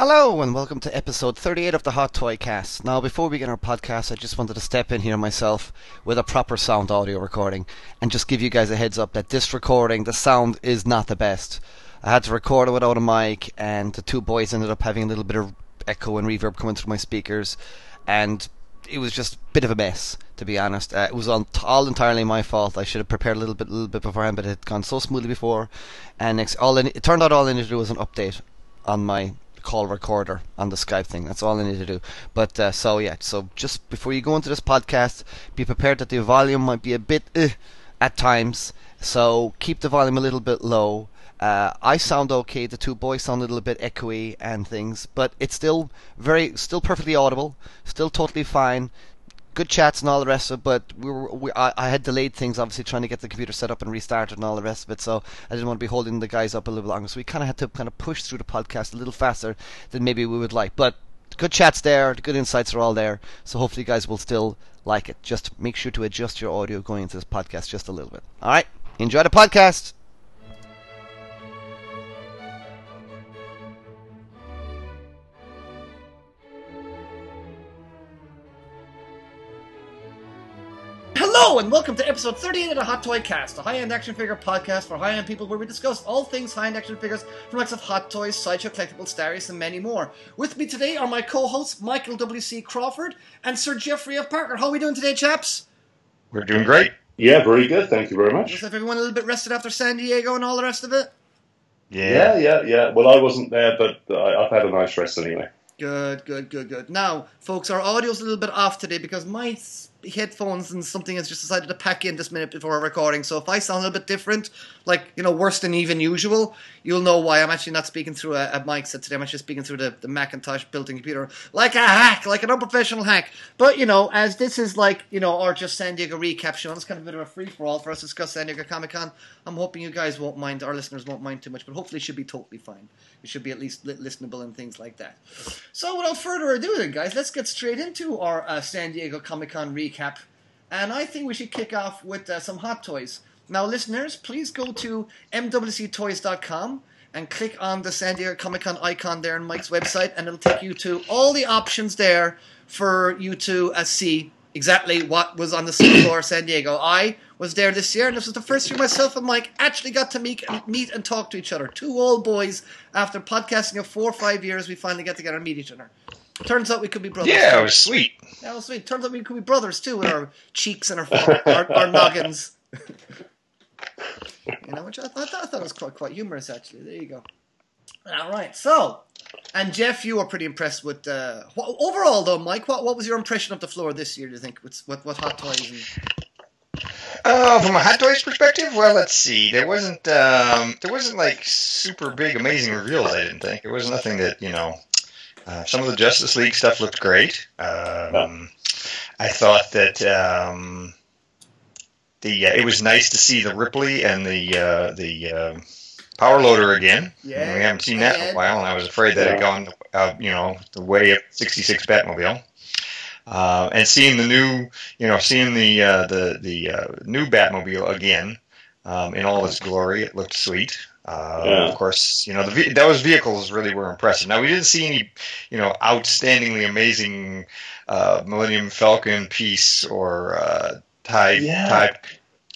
Hello and welcome to episode 38 of the Hot Toy Cast. Now, before we begin our podcast, I just wanted to step in here myself with a proper sound audio recording and just give you guys a heads up that this recording, the sound is not the best. I had to record it without a mic, and the two boys ended up having a little bit of echo and reverb coming through my speakers, and it was just a bit of a mess, to be honest. Uh, it was all, all entirely my fault. I should have prepared a little bit, little bit beforehand, but it had gone so smoothly before, and all I, it turned out all I needed to do was an update on my call recorder on the Skype thing. That's all I need to do. But uh, so yeah, so just before you go into this podcast, be prepared that the volume might be a bit uh, at times. So keep the volume a little bit low. Uh, I sound okay. The two boys sound a little bit echoey and things, but it's still very, still perfectly audible. Still totally fine good chats and all the rest of it. But we were, we, I, I, had delayed things, obviously trying to get the computer set up and restarted and all the rest of it. So I didn't want to be holding the guys up a little longer. So we kind of had to kind of push through the podcast a little faster than maybe we would like. But good chats there, the good insights are all there. So hopefully you guys will still like it. Just make sure to adjust your audio going into this podcast just a little bit. All right, enjoy the podcast. Hello and welcome to episode 38 of the Hot Toy Cast, a high-end action figure podcast for high-end people where we discuss all things high-end action figures from likes of Hot Toys, Sideshow Collectibles, Darius, and many more. With me today are my co-hosts Michael W.C. Crawford and Sir Jeffrey F. Parker. How are we doing today, chaps? We're doing great. Yeah, very good. Thank you very much. Is everyone a little bit rested after San Diego and all the rest of it? Yeah, yeah, yeah. yeah. Well, I wasn't there, but I, I've had a nice rest anyway. Good, good, good, good. Now, folks, our audio's a little bit off today because my headphones and something has just decided to pack in this minute before recording. So if I sound a little bit different, like you know, worse than even usual, you'll know why. I'm actually not speaking through a, a mic set today. I'm actually speaking through the, the Macintosh built-in computer, like a hack, like an unprofessional hack. But you know, as this is like you know, our just San Diego recap show, it's kind of a bit of a free for all for us to discuss San Diego Comic Con. I'm hoping you guys won't mind, our listeners won't mind too much, but hopefully it should be totally fine. It should be at least li- listenable and things like that. So without further ado, then guys, let's get straight into our uh, San Diego Comic Con recap and I think we should kick off with uh, some hot toys. Now, listeners, please go to mwctoys.com and click on the San Diego Comic Con icon there on Mike's website, and it'll take you to all the options there for you to uh, see exactly what was on the floor of San Diego. I was there this year, and this was the first year myself and Mike actually got to meet and, meet and talk to each other. Two old boys, after podcasting for four or five years, we finally get together and meet each other. Turns out we could be brothers. Yeah, it was sweet. That was sweet. Turns out we could be brothers too, with our cheeks and our our, our noggins. you know, which I thought, I thought was quite quite humorous actually. There you go. All right, so and Jeff, you were pretty impressed with uh, what, overall though, Mike. What what was your impression of the floor this year? Do you think with what what hot toys? And... Uh, from a hot toys perspective, well, let's see. There wasn't um, there wasn't like super big, amazing reveals. I didn't think there was nothing that you know uh, some of the Justice League stuff looked great. Um, I thought that um, the uh, it was nice to see the Ripley and the uh, the uh, Power Loader again. Yeah, we haven't seen that in a while, and I was afraid that it gone uh, you know the way of '66 Batmobile. Uh, and seeing the new, you know, seeing the uh, the the uh, new Batmobile again um, in all its glory, it looked sweet. Uh, yeah. Of course, you know the, those vehicles really were impressive. Now we didn't see any, you know, outstandingly amazing uh, Millennium Falcon piece or uh, type yeah. type.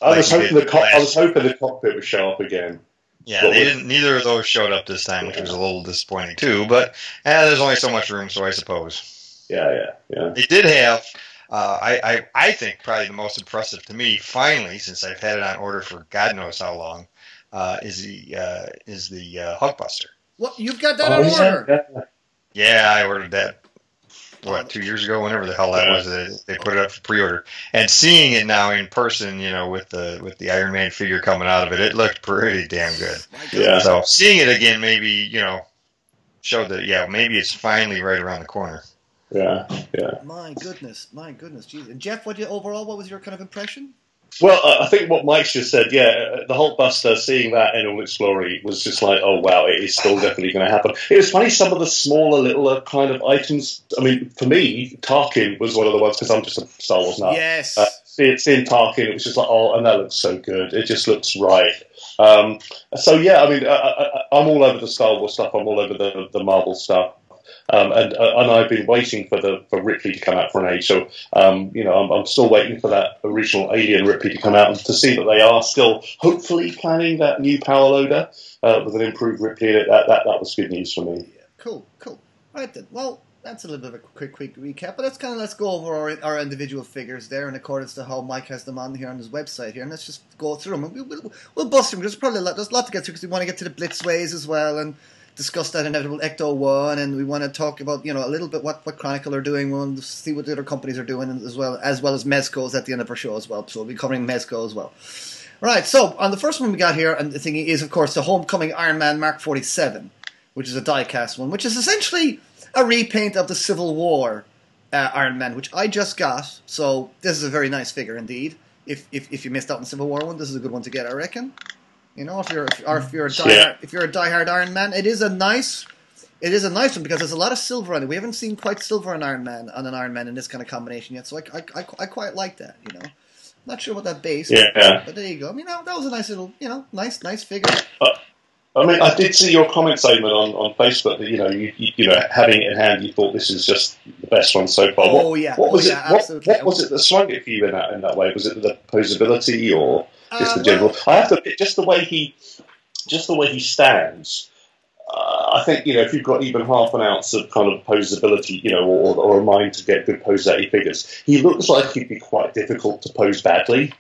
I was hoping the co- I was hoping the cockpit would show up again. Yeah, they was... didn't. Neither of those showed up this time, which yeah. was a little disappointing too. But eh, there's only so much room, so I suppose. Yeah, yeah, yeah. They did have. Uh, I, I I think probably the most impressive to me, finally, since I've had it on order for God knows how long, uh, is the uh, is the uh, Hulkbuster. What you've got that oh, on order? Yeah. yeah, I ordered that. What two years ago? Whenever the hell that was, they put it up for pre-order. And seeing it now in person, you know, with the with the Iron Man figure coming out of it, it looked pretty damn good. Yeah. So seeing it again, maybe you know, showed that yeah, maybe it's finally right around the corner. Yeah, yeah. My goodness, my goodness, Jesus. And Jeff, what you overall? What was your kind of impression? Well, I think what Mike's just said, yeah, the Hulkbuster, seeing that in all its glory was just like, oh wow, it is still definitely going to happen. It was funny, some of the smaller, littler kind of items. I mean, for me, Tarkin was one of the ones because I'm just a Star Wars nut. Yes. Uh, seeing, seeing Tarkin, it was just like, oh, and that looks so good. It just looks right. Um, so yeah, I mean, I, am all over the Star Wars stuff. I'm all over the the Marvel stuff. Um, and uh, and I've been waiting for the for Ripley to come out for an age. So um, you know, I'm, I'm still waiting for that original Alien Ripley to come out and to see that they are still hopefully planning that new power loader uh, with an improved Ripley. That, that that was good news for me. Cool, cool. Right then. Well, that's a little bit of a quick, quick recap. But let's kind of let's go over our, our individual figures there in accordance to how Mike has them on here on his website here, and let's just go through them. We'll, we'll, we'll bust them. There's probably a lot, there's a lot to get through because we want to get to the Blitzways as well and discuss that inevitable Ecto One, and we want to talk about you know a little bit what, what Chronicle are doing. We want to see what the other companies are doing as well as well as Mezco's at the end of our show as well. So we'll be covering Mezco as well. Right. So on the first one we got here, and the thing is, of course, the Homecoming Iron Man Mark Forty Seven, which is a diecast one, which is essentially a repaint of the Civil War uh, Iron Man, which I just got. So this is a very nice figure indeed. If, if, if you missed out on Civil War one, this is a good one to get, I reckon. You know, if you're if, or if you're a diehard, yeah. if you're a diehard Iron Man, it is a nice it is a nice one because there's a lot of silver on it. We haven't seen quite silver on Iron Man on an Iron Man in this kind of combination yet, so I, I, I, I quite like that. You know, not sure what that base, yeah, but there you go. I mean, that, that was a nice little, you know, nice nice figure. Uh, I mean, I did see your comment, Simon, on, on Facebook that you know, you, you, you know, having it in hand, you thought this is just the best one so far. Oh what, yeah, what was oh, it? yeah, what, what was it that swung it for you in that in that way? Was it the posability or just Uh, the general? well- I have to admit, just the way he, just the way he stands. Uh, I think you know if you've got even half an ounce of kind of posability, you know, or, or a mind to get good pose figures, he looks like he'd be quite difficult to pose badly.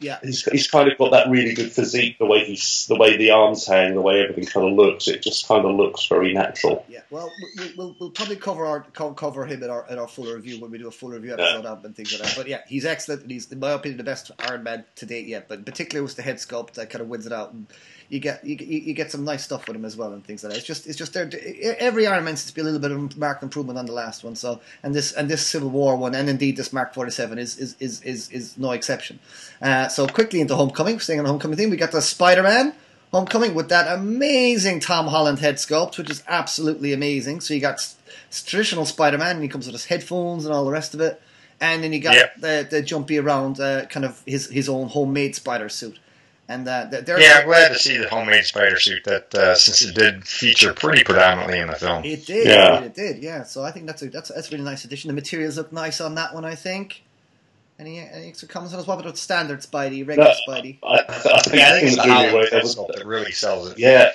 Yeah, He's, he's kind of got that really good physique, the way he's, the way the arms hang, the way everything kind of looks. It just kind of looks very natural. Yeah, well, we- we- we'll, we'll probably cover our cover him in our in our full review when we do a full review episode him and things like that. But yeah, he's excellent. And he's, in my opinion, the best Iron Man to date yet. But particularly with the head sculpt, that kind of wins it out. And you get you, you you get some nice stuff with them as well and things like that. It's just it's just there. Every Iron Man seems to be a little bit of marked improvement on the last one. So and this and this Civil War one, and indeed this Mark Forty Seven is is, is is is no exception. Uh, so quickly into Homecoming, staying on the Homecoming thing, we got the Spider Man. Homecoming with that amazing Tom Holland head sculpt, which is absolutely amazing. So you got s- traditional Spider-Man, and he comes with his headphones and all the rest of it, and then you got Yeah. the, the jumpy around uh, kind of his his own homemade spider suit, and uh, th- they're Yeah, I'm glad to see the homemade spider suit. That uh, since it did feature pretty predominantly in the film. It did, Yeah. it did, yeah. So I think that's a that's that's a really nice addition. The materials look nice on that one, I think. Any any extra comments on us? What about standard Spidey, regular No. Spidey? I, I think, Yeah, I think it's the the Blu-ray way, head there was- sculpt that really sells it. yeah,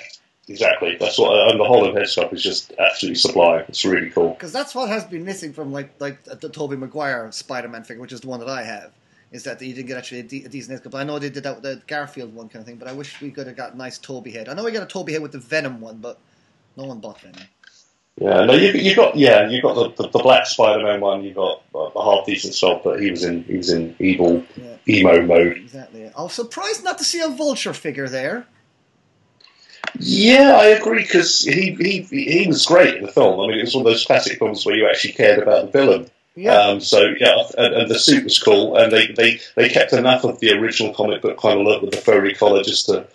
exactly. That's what. And the Holland head sculpt is just absolutely sublime. It's really cool. Because that's what has been missing from like like the Tobey Maguire Spider-Man figure, which is the one that I have. Is that you didn't get actually a, de- a decent head sculpt. I know they did that with the Garfield one kind of thing, but I wish we could have got a nice Tobey head. I know we got a Tobey head with the Venom one, but no one bought Venom. Yeah, no, you you got yeah, you got the, the, the black Spider-Man one. You got uh, a half decent sculpt, but he was in he was in evil Yeah. emo mode. Exactly. I was surprised not to see a Vulture figure there. Yeah, I agree because he, he he was great in the film. I mean, it was one of those classic films where you actually cared about the villain. Yeah. Um, so yeah, and, and the suit was cool, and they, they, they kept enough of the original comic book kind of look with the furry collar just to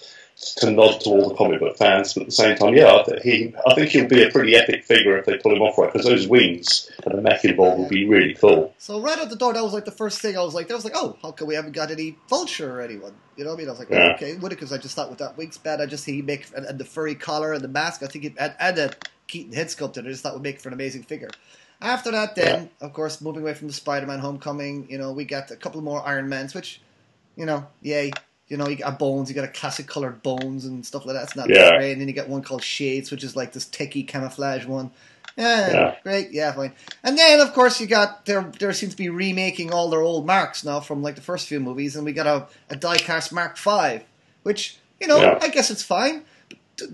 to nod to all the comic book fans. But at the same time, yeah, I, he I think he'll be a pretty epic figure if they pull him off right because those wings and the mech involved will be really cool. So right out the door, that was like the first thing I was like, that was like, oh, how come we haven't got any Vulture or anyone? You know what I mean? I was like, Yeah. okay, would it? Because I just thought with that wingspan, I just think he'd make and, and the furry collar and the mask. I think it and, and the Keaton head sculpted. I just thought would make for an amazing figure. After that, then of course, moving away from the Spider-Man Homecoming, you know, we got a couple more Iron Mans, which, you know, yay. You know, you got Bones, you got a classic colored Bones and stuff like that. It's not Yeah. that great. And then you got one called Shades, which is like this techie camouflage one. Yeah, Yeah. great, yeah, fine. And then, of course, you got there. There seems to be remaking all their old marks now from like the first few movies, and we got a, a diecast Mark Five, which you know, Yeah. I guess it's fine.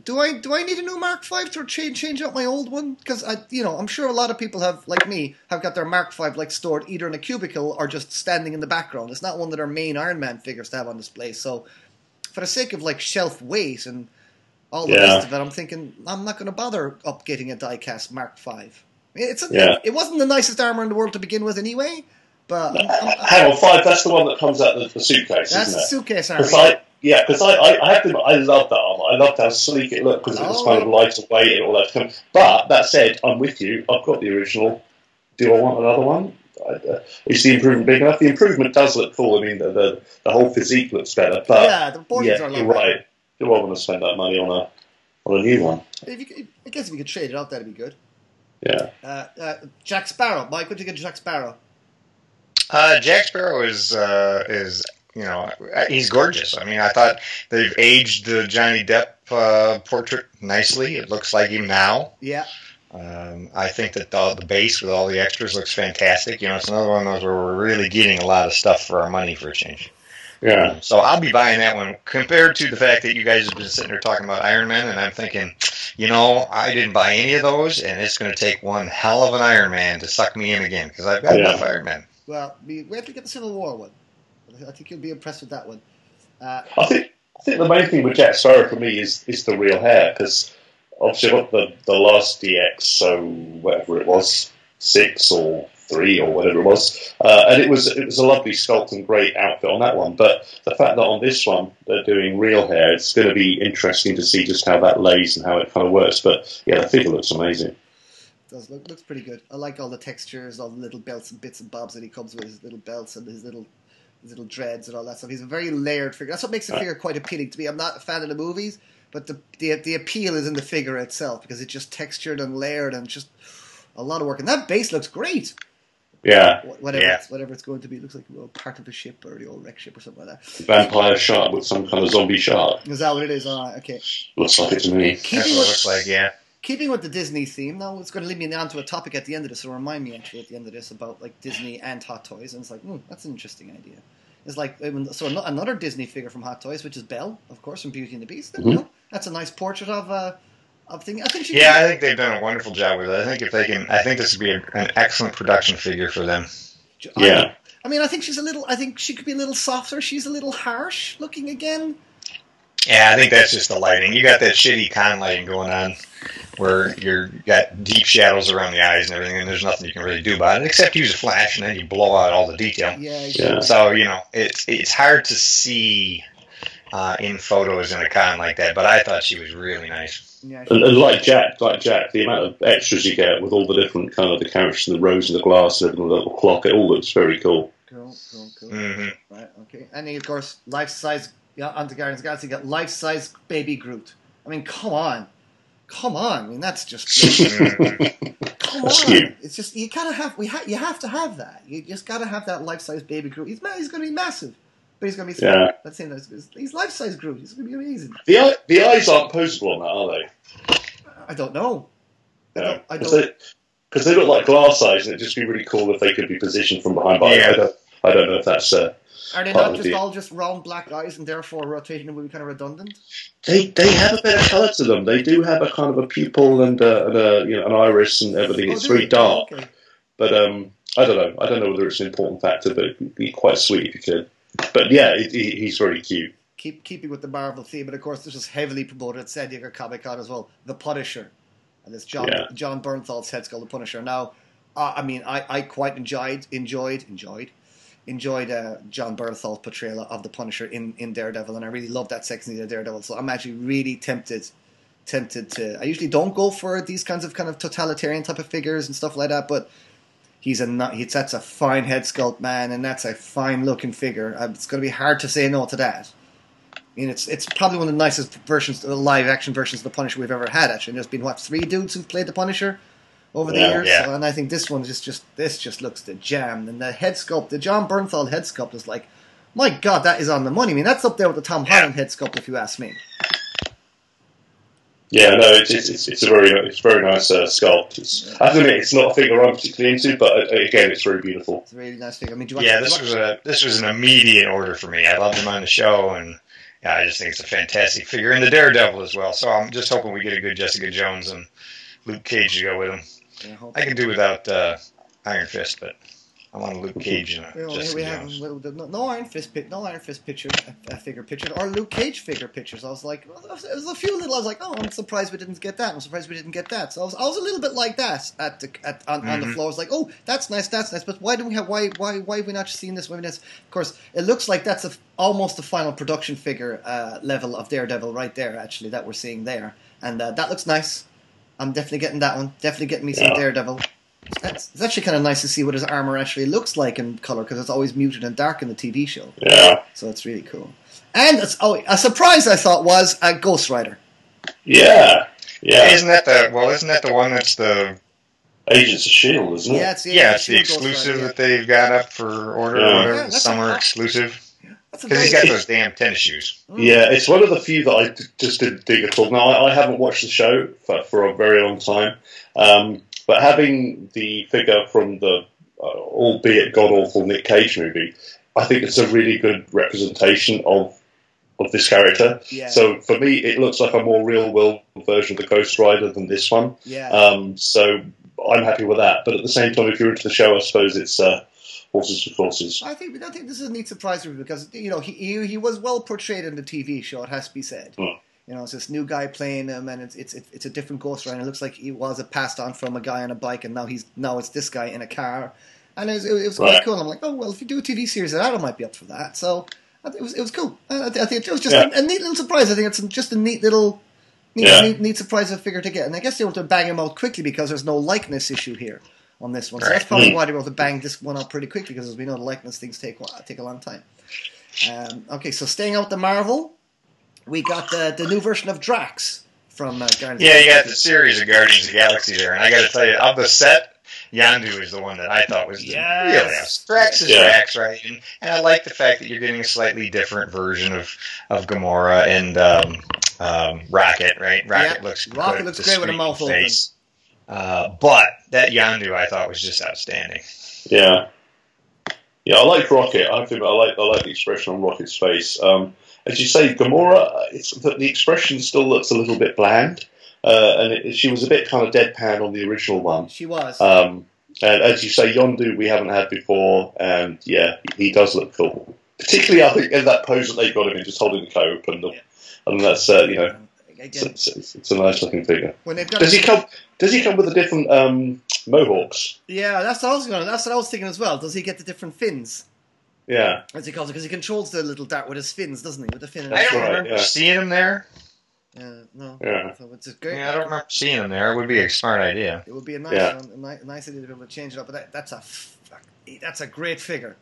Do I do I need a new Mark Five to change change out my old one? Because I, you know, I'm sure a lot of people have, like me, have got their Mark Five like stored either in a cubicle or just standing in the background. It's not one of their main Iron Man figures to have on display. So, for the sake of like shelf weight and all the Yeah. rest of it, I'm thinking I'm not going to bother up getting a diecast Mark Five. It's a, Yeah. it wasn't the nicest armor in the world to begin with, anyway. But I'm, I'm, Hang on, five. That's the one that comes out the, the suitcase, that's isn't the it? suitcase armor. Because I, yeah, because I, I, I have to, I love that armor. I loved how sleek it looked because it was Oh. kind of lighter weight and all that. Kind of, but that said, I'm with you. I've got the original. Do I want another one? I, uh, is the improvement big enough? The improvement does look cool. I mean, the the, the whole physique looks better. But yeah, the borders yeah, are a you're better. right. Do I want to spend that money on a on a new one? If you, I guess if you could trade it out, that'd be good. Yeah. Uh, uh, Jack Sparrow, Mike. What do you get, Jack Sparrow? Uh, Jack Sparrow is uh, is you know he's gorgeous. I mean, I thought they've aged the Johnny Depp uh, portrait nicely. It looks like him now. Yeah. Um, I think that the, the base with all the extras looks fantastic. You know, it's another one of those where we're really getting a lot of stuff for our money for a change. Yeah. So I'll be buying that one compared to the fact that you guys have been sitting there talking about Iron Man, and I'm thinking, you know, I didn't buy any of those, and it's going to take one hell of an Iron Man to suck me in again because I've got Yeah. enough Iron Man. Well, we, we have to get the Civil War one. I think you'll be impressed with that one. Uh, I think I think the main thing with Jack Sparrow for me is is the real hair because obviously I got the the last DX, so whatever it was, six or three or whatever it was, uh, and it was it was a lovely sculpt and great outfit on that one. But the fact that on this one they're doing real hair, it's going to be interesting to see just how that lays and how it kind of works. But yeah, the figure looks amazing. does look looks pretty good. I like all the textures, all the little belts and bits and bobs that he comes with, his little belts and his little his little dreads and all that stuff. He's a very layered figure. That's what makes the figure quite appealing to me. I'm not a fan of the movies, but the the, the appeal is in the figure itself because it's just textured and layered and just a lot of work. And that base looks great. Yeah, Whatever Yeah. it's, whatever it's going to be, it looks like well, part of a ship or the old wreck ship or something like that. vampire shark with some kind of zombie shark. Is that what it is? All right, okay. Looks like it to me. That's Keeping what it with, looks like, yeah. keeping with the Disney theme, now it's going to lead me down to a topic at the end of this, so remind me actually at the end of this about like Disney and Hot Toys, and it's like, hmm, that's an interesting idea. It's like so another Disney figure from Hot Toys, which is Belle, of course, from Beauty and the Beast. There we Mhm. go. That's a nice portrait of uh, of thing. I think she. Yeah, I think they've done a wonderful job with it. I think if they can, I think this would be a, an excellent production figure for them. I- Yeah. I mean, I think she's a little. I think she could be a little softer. She's a little harsh looking again. Yeah, I think that's just the lighting. You got that shitty con lighting going on, where you're you got deep shadows around the eyes and everything, and there's nothing you can really do about it except use a flash, and then you blow out all the detail. Yeah. Yeah. So you know, it's it's hard to see uh, in photos in a con like that. But I thought she was really nice. Yeah. And, and like Jack, like Jack, the amount of extras you get with all the different kind of the characters and the rows and the glass and everything, the little clock, it all looks very cool. Cool. Cool. Cool. hmm Right, okay. And then, of course, life size, yeah, on the Guardians of Galaxy, you got life size baby Groot. I mean, come on. Come on. I mean, that's just. come on. It's just, you gotta have, we ha- you have to have that. You just gotta have that life size baby Groot. He's, he's gonna be massive, but he's gonna be small. Yeah. That's saying that he's, life size Groot. He's gonna be amazing. The eye, the eyes aren't posable on that, are they? I don't know. I Yeah. don't, I Because don't, they, 'cause they look like glass eyes, and it'd just be really cool if they could be positioned from behind. But I- Yeah. I, don't, I don't know if that's. Uh, are they not just all just round black eyes and therefore rotating them would be kind of redundant? they they have a bit of colour to them. They do have a kind of a pupil and, uh, and a, you know an iris and everything. Oh, It's very dark, Okay. but um, I don't know. I don't know whether it's an important factor, but it'd be quite sweet if you could. But yeah, it, he, he's very cute. keep keeping with the Marvel theme, and of course this was heavily promoted at San Diego Comic Con as well. The Punisher, and it's John Yeah. Jon Bernthal's head skull, the Punisher. Now, uh, I mean, I, I quite enjoyed enjoyed enjoyed enjoyed uh, Jon Bernthal's portrayal of the Punisher in, in Daredevil, and I really loved that section of Daredevil. So I'm actually really tempted tempted to. I usually don't go for these kinds of kind of totalitarian type of figures and stuff like that, but. He's a not, he's, that's a fine head sculpt man, and that's a fine looking figure. Uh, It's going to be hard to say no to that. I mean, it's it's probably one of the nicest versions, uh, live action versions of the Punisher we've ever had. Actually, there's been what three dudes who've played the Punisher over the Yeah, years, yeah. So- and I think this one just just this just looks the jam. And the head sculpt, the Jon Bernthal head sculpt is like, my God, that is on the money. I mean, that's up there with the Tom Holland head sculpt, if you ask me. Yeah, no, it's it's, it's, it's a very it's a very nice uh, sculpt. It's, I have to admit, it's not a figure I'm particularly into, but uh, again, it's very beautiful. It's a really nice figure. I mean, do you watch, Yeah, do this was a this was an immediate order for me. I loved him on the show, and yeah, I just think it's a fantastic figure, and the Daredevil as well. So I'm just hoping we get a good Jessica Jones and Luke Cage to go with him. I I can do without uh, Iron Fist, but I want a Luke Cage and a Well, here Jessica we have Jones. no, no Iron Fist, pic- no Iron Fist picture, uh, figure pictures, or Luke Cage figure pictures. I was like, well, there was a few little. I was like, oh, I'm surprised we didn't get that. I'm surprised we didn't get that. So I was, I was a little bit like that at the at on, on the Mhm. floor. I was like, oh, that's nice, that's nice. But why do we have why why why have we not seen this? Why have we not- Of course, it looks like that's a, almost the final production figure uh, level of Daredevil right there. Actually, that we're seeing there, and uh, that looks nice. I'm definitely getting that one. Definitely getting me some Yeah. Daredevil. It's, it's actually kind of nice to see what his armor actually looks like in color because it's always muted and dark in the TV show. Yeah, So it's really cool. And it's, oh, a surprise I thought was a Ghost Rider. yeah, yeah. Isn't that the well? Isn't that the one that's the Agents of Shield, isn't it? Yeah, it's, Yeah, it's the exclusive Rider, that they've got up for order, Yeah. or Yeah, whatever, that's summer a- exclusive. That's a Because he's very- got those damn tennis shoes. Mm. Yeah, it's one of the few that I d- just didn't dig at all. Now, I, I haven't watched the show for, for a very long time, um, but having the figure from the, uh, albeit god awful Nick Cage movie, I think it's a really good representation of of this character. Yeah. So for me, it looks like a more real world version of the Ghost Rider than this one. yeah. Um, so I'm happy with that. But at the same time, if you're into the show, I suppose it's uh, horses for courses. I think I think this is a neat surprise for me because you know he, he he was well portrayed in the TV show. It has to be said. Mm. You know, it's this new guy playing him, and it's it's it's a different Ghost Rider. It looks like he was a passed on from a guy on a bike, and now he's now it's this guy in a car, and it was, it was quite Right. cool. I'm like, oh well, if you do a TV series, of that I might be up for that. So it was it was cool. I, I think it was just Yeah. a, a neat little surprise. I think it's just a neat little. Neat, Yeah. neat, neat surprise of figure to get, and I guess they want to bang him out quickly because there's no likeness issue here on this one. So that's probably Mm. why they were able to bang this one up pretty quickly because as we know, the likeness things take a- take a long time. Um, okay, so staying out the Marvel, we got the the new version of Drax from uh, Guardians. Yeah, of you the got the series of Guardians of the Galaxy there, and I got to tell you, of the set, Yondu is the one that I thought was Yes. really awesome. Drax is Yeah. Drax, right? And, and I like the fact that you're getting a slightly different version of of Gamora and um, um, Rocket, right? Rocket Yeah. looks Rocket good, looks great with a screaming mouth open. face. Uh, but that Yondu I thought was just outstanding. Yeah, yeah, I like Rocket. I think I like I like the expression on Rocket's face. Um, as you say, Gamora, it's the, the expression still looks a little bit bland, uh, and it, she was a bit kind of deadpan on the original one. She was. Um, and as you say, Yondu we haven't had before, and yeah, he does look cool. Particularly, I think in that pose that they got him in, just holding the coat open, Yeah. and that's uh, you know, it's, Again, it's, it's, it's a nice looking figure. when they've got Does he come? Does he come with the different um, mohawks? yeah, that's what I was going. That's what I was thinking as well. Does he get the different fins? Yeah, As he calls it, because he controls the little dart with his fins, doesn't he? With the fin. And I don't right, remember yeah. seeing him there. Uh, no. Yeah. So it's a great. Yeah, I don't remember seeing him there. It would be a smart idea. It would be a nice, Yeah. one, a nice, a nice idea to be able to change it up. But that, that's a that's a great figure.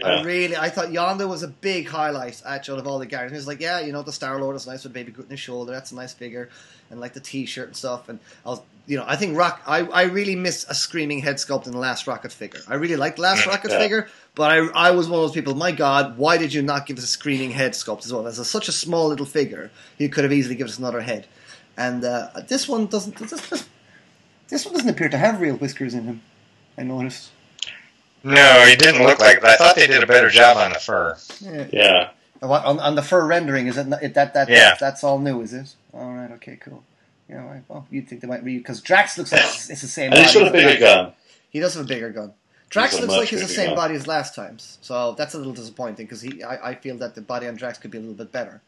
Yeah. I really, I thought Yondu was a big highlight actually of all the guys. He was like, yeah, you know, the Star Lord is nice with baby Groot in his shoulder. That's a nice figure, and like the T-shirt and stuff. And I was, you know, I think Rock. I, I really missed a screaming head sculpt in the last Rocket figure. I really liked the last Rocket Yeah. figure, but I, I was one of those people. My God, why did you not give us a screaming head sculpt as well? As a, such a small little figure, you could have easily given us another head. And uh, this one doesn't. This, this, this one doesn't appear to have real whiskers in him. I noticed. No, he didn't look like. But I thought they did a better job on the fur. Yeah. yeah. What, on, on the fur rendering, is it not- it- that that, Yeah. that that's all new? Is it? All right. Okay. Cool. Yeah. Right. Well, you'd think they might be because Drax looks like it's, it's the same. And he's body. got a bigger gun. He does have a bigger gun. Drax looks like he's the same gun. body as last time's, so that's a little disappointing because he. I, I feel that the body on Drax could be a little bit better.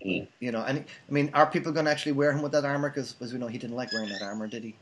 Mhm. You know, and I mean, are people going to actually wear him with that armor? Because, as we know, he didn't like wearing that armor, did he?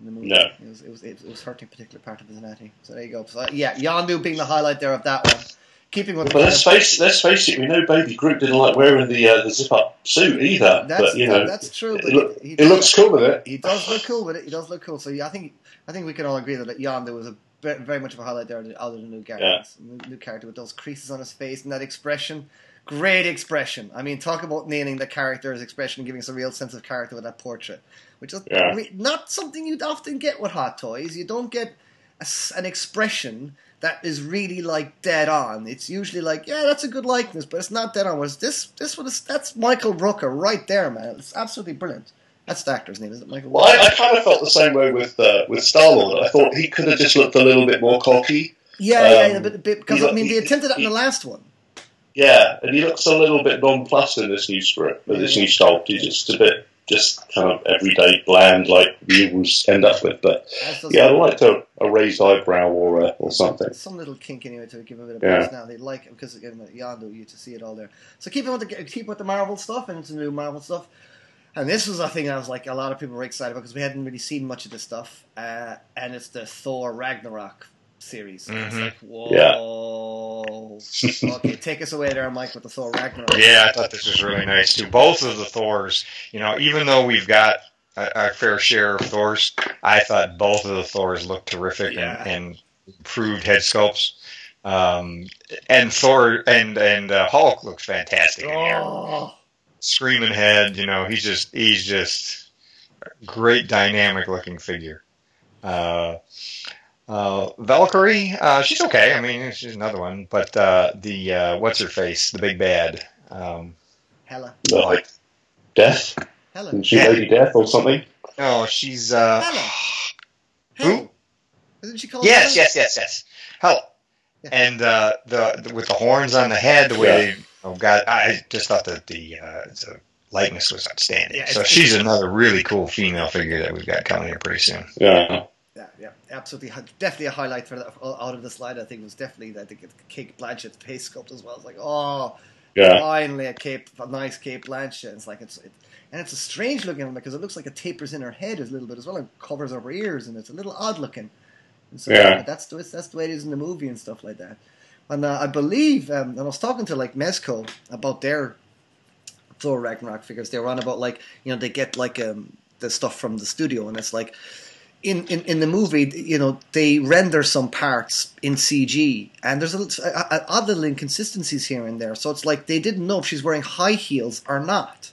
In the movie, No. It was, it was it was hurting a particular part of his anatomy. So there you go. So yeah, Yondu being the highlight there of that one. Keeping with But let's face let's face it. We know Baby Groot didn't like wearing the uh, the zip up suit either. That's but you know, that's true. But it, look, he, it looks cool with it. He does look cool with it. He does look cool. So yeah, I think I think we can all agree that Yondu was a very much of a highlight there out of the new Guardians. New, new character with those creases on his face and that expression. Great expression. I mean, talk about naming the character's expression and giving us a real sense of character with that portrait, which is Yeah. not something you'd often get with Hot Toys. You don't get a an expression that is really like dead on. It's usually like, yeah, that's a good likeness, but it's not dead on. Was this, this one is that's Michael Rooker right there, man. It's absolutely brilliant. That's the actor's name, is it, Michael? Well, I, I kind of felt the same way with uh, with Star Lord. I thought he could have just looked a little bit more cocky. Yeah, yeah, Um, yeah, but, but because I mean, they he- attempted that in the last one. Yeah, and he looks a little bit nonplussed in this new script, with this new sculpt. He's just a bit, just kind of everyday bland, like we always end up with. But yeah, I'd like to a raised eyebrow or uh, or something. some little kink anyway to give a bit of Yeah. personality. Like because again, with Yondu, you to see it all there. So keep with the keep with the Marvel stuff and it's the new Marvel stuff. And this was a thing I was like a lot of people were excited about because we hadn't really seen much of this stuff. Uh, and it's the Thor Ragnarok series. It's Mhm. like Yeah. Okay, take us away there, Mike, with the Thor Ragnarok. Yeah, I thought this was really nice too. Both of the Thors, you know, even though we've got a, our fair share of Thors, I thought both of the Thors looked terrific Yeah. and, and improved head sculpts. Um, and Thor and and uh, Hulk looks fantastic in here. Oh, Screaming head, you know, he's just he's just a great dynamic looking figure. Uh, uh, Valkyrie, uh, she's okay. I mean, she's another one. But uh, the uh, what's her face, the big bad. Um, Hela. Like Death? Hela. Isn't she Yeah. Lady Death or something? oh, she's. Uh, Hela. Who? Hela. Isn't she called yes, Hela? yes, yes, yes. Hell. Yeah. And uh, the, the with the horns on the head, the way Yeah. they, oh god, I just thought that the uh, the likeness was outstanding. Yeah, so she's another really cool female figure that we've got coming here pretty soon. Yeah. Yeah, yeah, absolutely. Definitely a highlight for that, out of the slide. I think was definitely think it's Cate Blanchett's face sculpt as well. It's like, oh, Yeah. finally a Cape, a nice Cate Blanchett. It's like it's, it, and it's a strange looking one because it looks like it tapers in her head a little bit as well and covers her ears, and it's a little odd looking. And so Yeah. that's the that's the way it is in the movie and stuff like that. And uh, I believe, um, and I was talking to like Mezco about their Thor Ragnarok figures. They were on about like you know they get like um, the stuff from the studio, and it's like in, in, in the movie, you know, they render some parts in CG, and there's a, a, a, odd little inconsistencies here and there. So it's like they didn't know if she's wearing high heels or not.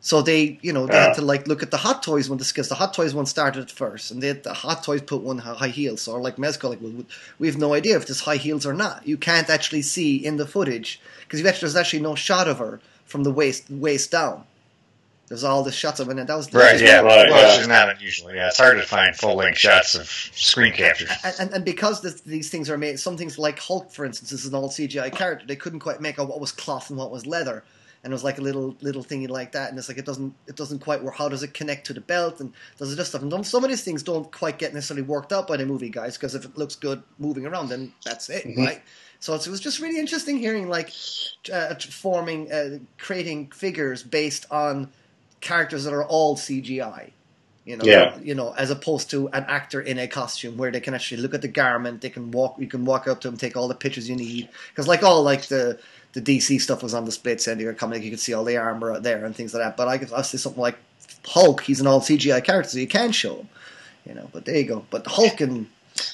So they, you know, they had to like look at the Hot Toys one because the Hot Toys one started at first, and they the Hot Toys put one high heels. So like Mezco, like, well, we have no idea if this high heels or not. You can't actually see in the footage because there's actually no shot of her from the waist waist down. There's all the shots of and that was Right, yeah. Right, well, yeah. which is not unusual. Yeah, it's hard to find full length shots of screen captures. and, and, and because this, these things are made, some things like Hulk, for instance, is an all CGI character. They couldn't quite make out what was cloth and what was leather, and it was like a little little thingy like that. And it's like it doesn't it doesn't quite work. How does it connect to the belt? And does it just stuff? And some of these things don't quite get necessarily worked out by the movie guys because if it looks good moving around, then that's it, Mhm. right? So it's, it was just really interesting hearing like uh, forming, uh, creating figures based on characters that are all CGI. You know, Yeah. you know, as opposed to an actor in a costume where they can actually look at the garment, they can walk, you can walk up to them, take all the pictures you need. Because like all like the the DC stuff was on the splits and you're coming, you could see all the armor out there and things like that. But I could I see something like Hulk, he's an all CGI character, so you can show him. You know, but there you go. But Hulk and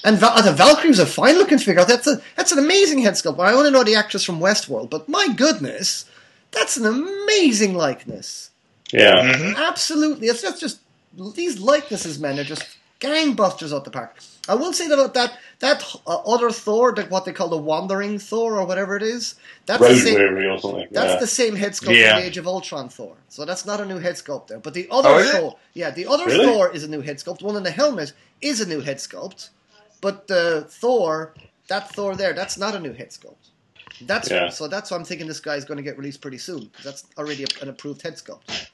and Val- the Valkyrie was a fine looking figure. That's a that's an amazing head sculpt. I only know the actress from Westworld, but my goodness, that's an amazing likeness. Yeah. Mhm. Absolutely, it's just just these likenesses, men, are just gangbusters out the park. I will say that about that that uh, other Thor, that what they call the Wandering Thor or whatever it is. That's the same. weary or something. That's yeah. the same head sculpt Yeah. for the Age of Ultron Thor. So that's not a new head sculpt there. But the other Oh, is it? Thor, yeah, the other Really? Thor is a new head sculpt. One in the helmet is a new head sculpt. But the Thor, that Thor there, that's not a new head sculpt. That's Yeah. so. That's why I'm thinking this guy's going to get released pretty soon because that's already a, an approved head sculpt.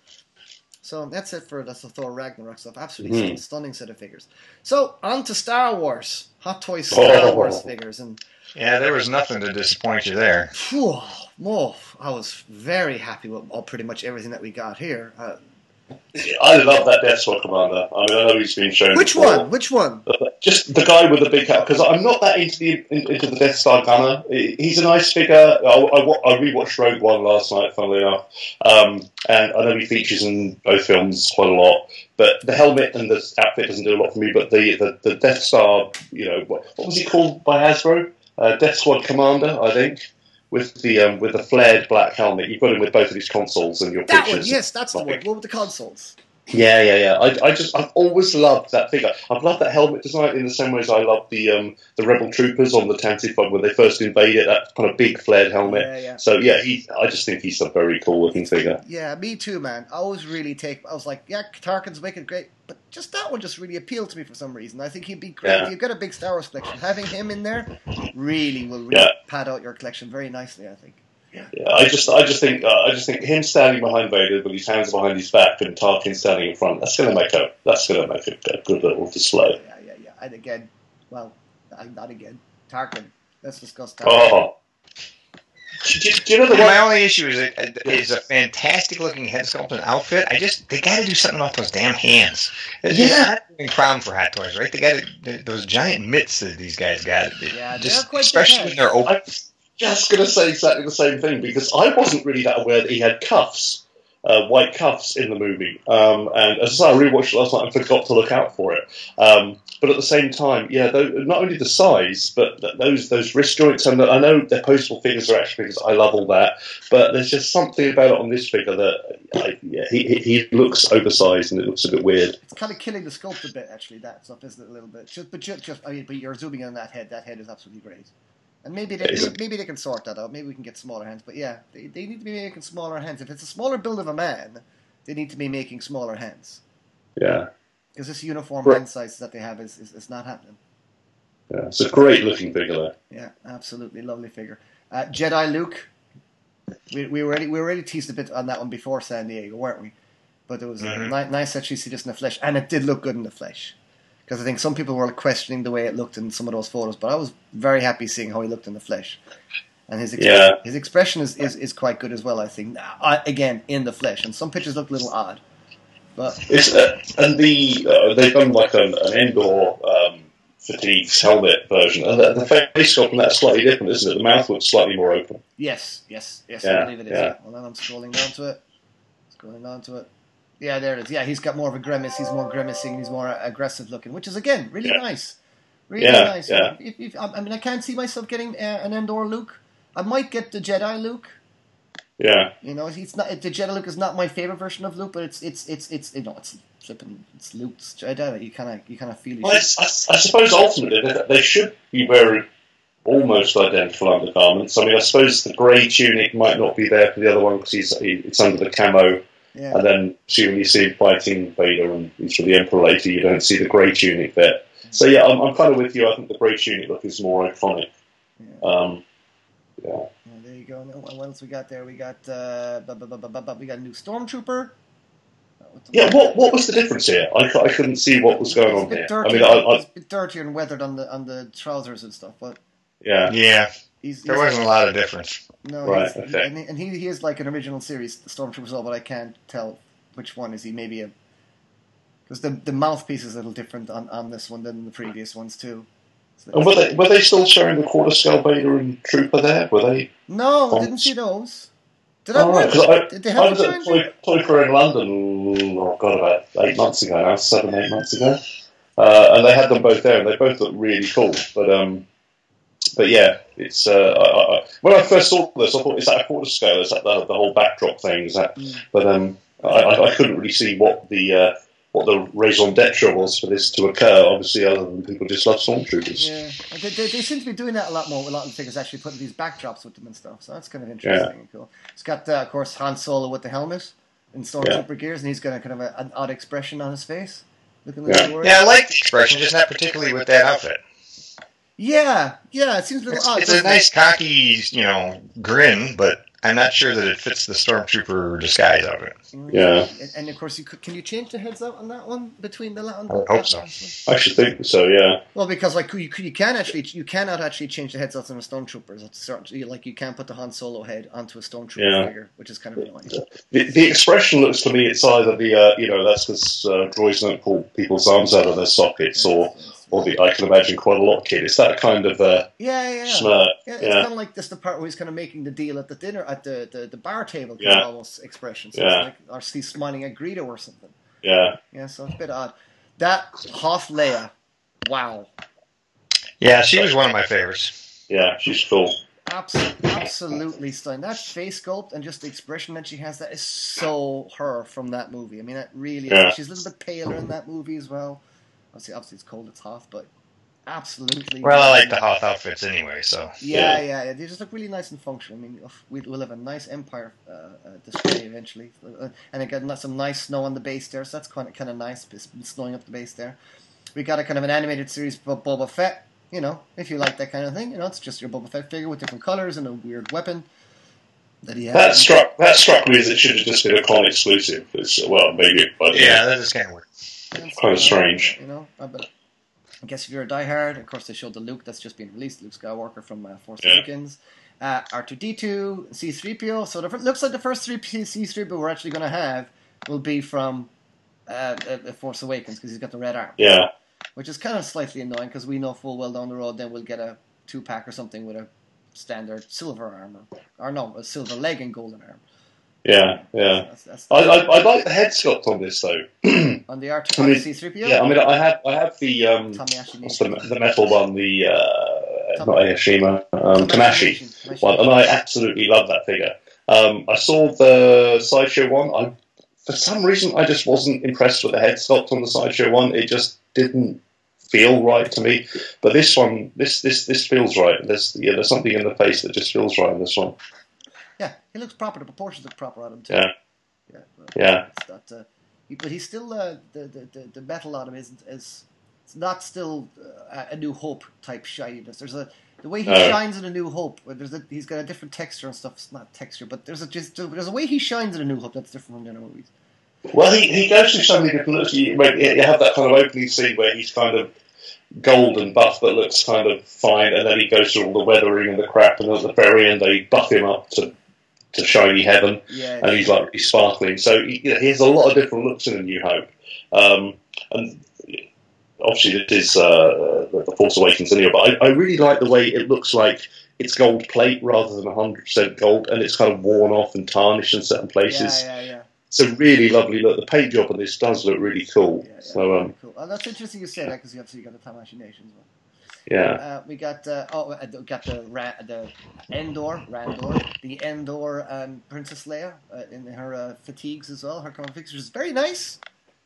So that's it for that's the Thor Ragnarok stuff. Absolutely Mhm. stunning set of figures. So on to Star Wars, Hot Toys Star Oh. Wars figures, and Yeah, there was nothing to disappoint you there. Phew, whoa, I was very happy with all, pretty much everything that we got here. Uh, I love that Death Squad commander. I mean, I know he's been shown. which before. one? Which one? Just the guy with the big hat, because I'm not that into the into the Death Star gunner. He's a nice figure. I, I, I rewatched Rogue One last night, funnily enough, um, and I know he features in both films quite a lot. But the helmet and the outfit doesn't do a lot for me. But the the, the Death Star, you know, what, what was he called by Hasbro? Uh, Death Squad Commander, I think, with the um, with the flared black helmet. You've got him with both of his consoles and your That pictures. one, yes, that's the one. What with the consoles? Yeah, yeah, yeah. I, I just, I've always loved that figure. I've loved that helmet design in the same way as I love the um, the Rebel Troopers on the Tantive when they first invaded. That kind of big flared helmet. Yeah, yeah. So yeah, he, I just think he's a very cool looking figure. Yeah, me too, man. I always really take. I was like, yeah, Tarkin's making great, but just that one just really appealed to me for some reason. I think he'd be great Yeah. if you've got a big Star Wars collection. Having him in there really will really Yeah. pad out your collection very nicely. I think. Yeah, I just, I just think, uh, I just think him standing behind Vader with his hands behind his back and Tarkin standing in front. That's going to make a, that's going to make a, a good little display. Yeah, yeah, yeah. And again, well, uh, not again. Tarkin. Let's discuss Tarkin. Oh. Do, do- do you know the My one? only issue is it is a fantastic looking head sculpt and outfit. I just they got to do something off those damn hands. It's Yeah. it's not a crown for Hot Toys, right? They got those giant mitts that these guys got. Yeah, just quite especially when they're open. I'm just going to say exactly the same thing because I wasn't really that aware that he had cuffs. uh, white cuffs in the movie. Um, and as I say, I rewatched it last night and forgot to look out for it. Um, but at the same time, yeah, not only the size, but those those wrist joints. And I know they're postal figures are action figures. I love all that, but there's just something about it on this figure that I, yeah, he he looks oversized and it looks a bit weird. It's kind of killing the sculpt a bit, actually. That stuff, isn't it, a little bit? Just, but just, just I mean, but you're zooming in on that head. That head is absolutely great. And maybe they, maybe, maybe, they can sort that out. Maybe we can get smaller hands. But yeah, they, they need to be making smaller hands. If it's a smaller build of a man, they need to be making smaller hands. Yeah. Because this uniform right. hand size that they have is, is, is, not happening. Yeah, it's a great looking figure there. Yeah, absolutely lovely figure. Uh, Jedi Luke. We, we already we already teased a bit on that one before San Diego, weren't we? But it was mm-hmm. nice, nice actually see this in the flesh, and it did look good in the flesh because I think some people were questioning the way it looked in some of those photos, but I was very happy seeing how he looked in the flesh. And his yeah. his expression is, is, is quite good as well. I think uh, again in the flesh, and some pictures look a little odd, but it's, uh, and the uh, they've done like an, an Endor um, fatigues helmet version, and the, the face sculpt on that's slightly different, isn't it? The mouth looks slightly more open. Yes, yes, yes. Yeah, I believe it is. Yeah. Well, then I'm scrolling down to it. Scrolling down to it. Yeah, there it is. Yeah, he's got more of a grimace. He's more grimacing. He's more aggressive looking, which is again really yeah. nice. Really yeah, nice. Yeah. If, if, I mean, I can't see myself getting uh, an Endor Luke. I might get the Jedi Luke. Yeah. You know, it's not the Jedi Luke is not my favorite version of Luke, but it's it's it's it's you know it's flipping it's Luke's Jedi. You kind of you kind of feel. Well, I, I, suppose ultimately they should be wearing almost identical undergarments. I mean, I suppose the grey tunic might not be there for the other one because he's it's under the camo yeah. And then see when you see him fighting Vader and for the Emperor later, you don't see the grey tunic there. So yeah, I'm, I'm kind of with you. I think the grey tunic look is more iconic. Yeah. Um, yeah. there you go. What else we got there? We got uh, we got a new stormtrooper. Yeah, what what was the difference here? I, I couldn't see what was going on here. I mean, I, I, it's a bit dirtier and weathered on the on the trousers and stuff, but yeah, yeah, he's, there he's, wasn't a lot of difference. No, right, okay. and, and, he, he is like an original series Stormtrooper well, but I can't tell which one is he. Maybe a because the the mouthpiece is a little different on, on this one than the previous ones too. So and were they were they still showing the quarter scale Vader and Trooper there? Were they? No, I didn't see those. Did I? Oh, right, I, did they have I was at Toy, Toy Fair in London. Oh God, about eight months ago now, seven eight months ago, uh, and they had them both there, and they both looked really cool. But um, but yeah, it's uh, I, I, when I first saw this, I thought is that a quarter scale? Is that the, the whole backdrop thing? Is that? Mm. But um, I, I, couldn't really see what the uh, what the raison d'être was for this to occur. Obviously, other than people just love stormtroopers. Yeah, they, they, they, seem to be doing that a lot more. A lot of figures actually putting these backdrops with them and stuff. So that's kind of interesting yeah. and cool. It's got uh, of course Han Solo with the helmet in stormtrooper yeah. gears, and he's got a kind of a, an odd expression on his face. Looking yeah. yeah, I like the expression, just not particularly with that outfit. Yeah, yeah, it seems a little it's, odd. It's a nice cocky, you know, grin, but I'm not sure that it fits the stormtrooper disguise of it. Yeah, and, and of course, you could, can you change the heads out on that one between the? On I hope so. I should think so. Yeah. Well, because like you, you can actually you cannot actually change the heads out on a stormtrooper. It's like you can't put the Han Solo head onto a stormtrooper yeah. figure, which is kind of annoying. The, the expression looks to me it's either the uh, you know that's because uh, droids don't pull people's arms out of their sockets, yeah, or or I can imagine quite a lot kid. It's that kind of uh, yeah, yeah, smirk. Yeah, it's yeah. kind of like this the part where he's kind of making the deal at the dinner at the, the, the bar table. Kind yeah. of almost expression. So yeah. Like, or he's smiling at Greedo or something. Yeah. Yeah, so it's a bit odd. That half Leia, wow. Yeah, she was one of my favorites. Yeah, she's cool. Absolutely, absolutely stunning. That face sculpt and just the expression that she has, that is so her from that movie. I mean, that really yeah. is. She's a little bit paler in that movie as well. Obviously, obviously it's cold, it's Hoth, but absolutely. Well, I like the Hoth outfits anyway, so. Yeah, yeah, yeah, they just look really nice and functional. I mean, we'll have a nice Empire uh, uh, display eventually, uh, and again, some nice snow on the base there, so that's kind of kind of nice, snowing up the base there. We got a kind of an animated series about Boba Fett. You know, if you like that kind of thing, you know, it's just your Boba Fett figure with different colors and a weird weapon that he has. That struck that struck me as it should have just been a con exclusive. It's, well, maybe, but yeah, that just can't work. Of strange. You know, but I guess if you're a diehard, of course they showed the Luke that's just been released, Luke Skywalker from uh, Force yeah. Awakens, uh, R2D2, C3PO. So it looks like the first three C3PO we're actually going to have will be from uh, uh, Force Awakens because he's got the red arm. Yeah. Which is kind of slightly annoying because we know full well down the road then we'll get a two pack or something with a standard silver armor. or, no, a silver leg and golden arm. Yeah, yeah. That's, that's I, I, I like the head sculpt on this though. on the R2 I mean, C3PO. Yeah, I mean, I have I have the um, the, the metal one, the uh, not Ayashima, um, Tamashii one, and I absolutely love that figure. Um, I saw the sideshow one. I, for some reason, I just wasn't impressed with the head sculpt on the sideshow one. It just didn't feel right to me. But this one, this this this feels right. There's yeah, there's something in the face that just feels right in this one. Yeah, he looks proper. The proportions look proper on him too. Yeah. yeah. but Yeah. It's not, uh, he- but he's still uh, the, the the the metal on him isn't is it's not still uh, a New Hope type shininess. There's a the way he No. shines in a New Hope. where There's a, he's got a different texture and stuff. It's not texture, but there's a just there's a way he shines in a New Hope that's different from the other movies. Well, he, he goes through so many different looks. You, you have that kind of opening scene where he's kind of gold and buff but looks kind of fine, and then he goes through all the weathering and the crap, and at the very end they buff him up to to shiny heaven, Yeah, and he's like he's sparkling. So he, he has a lot of different looks in A New Hope, um, and obviously it is uh, the the Force Awakens anyway. But I, I really like the way it looks like. It's gold plate rather than 100% gold, and it's kind of worn off and tarnished in certain places. yeah, yeah, yeah. It's a really lovely look. The paint job on this does look really cool. yeah, yeah. So um, cool. Oh, that's interesting you say that because you obviously got the Tamashii Nation as well. Yeah, Uh, we got uh, oh, uh, we got the Ra- the Endor, Randor, the Endor um, Princess Leia uh, in her uh, fatigues as well. Her common fixtures is very nice,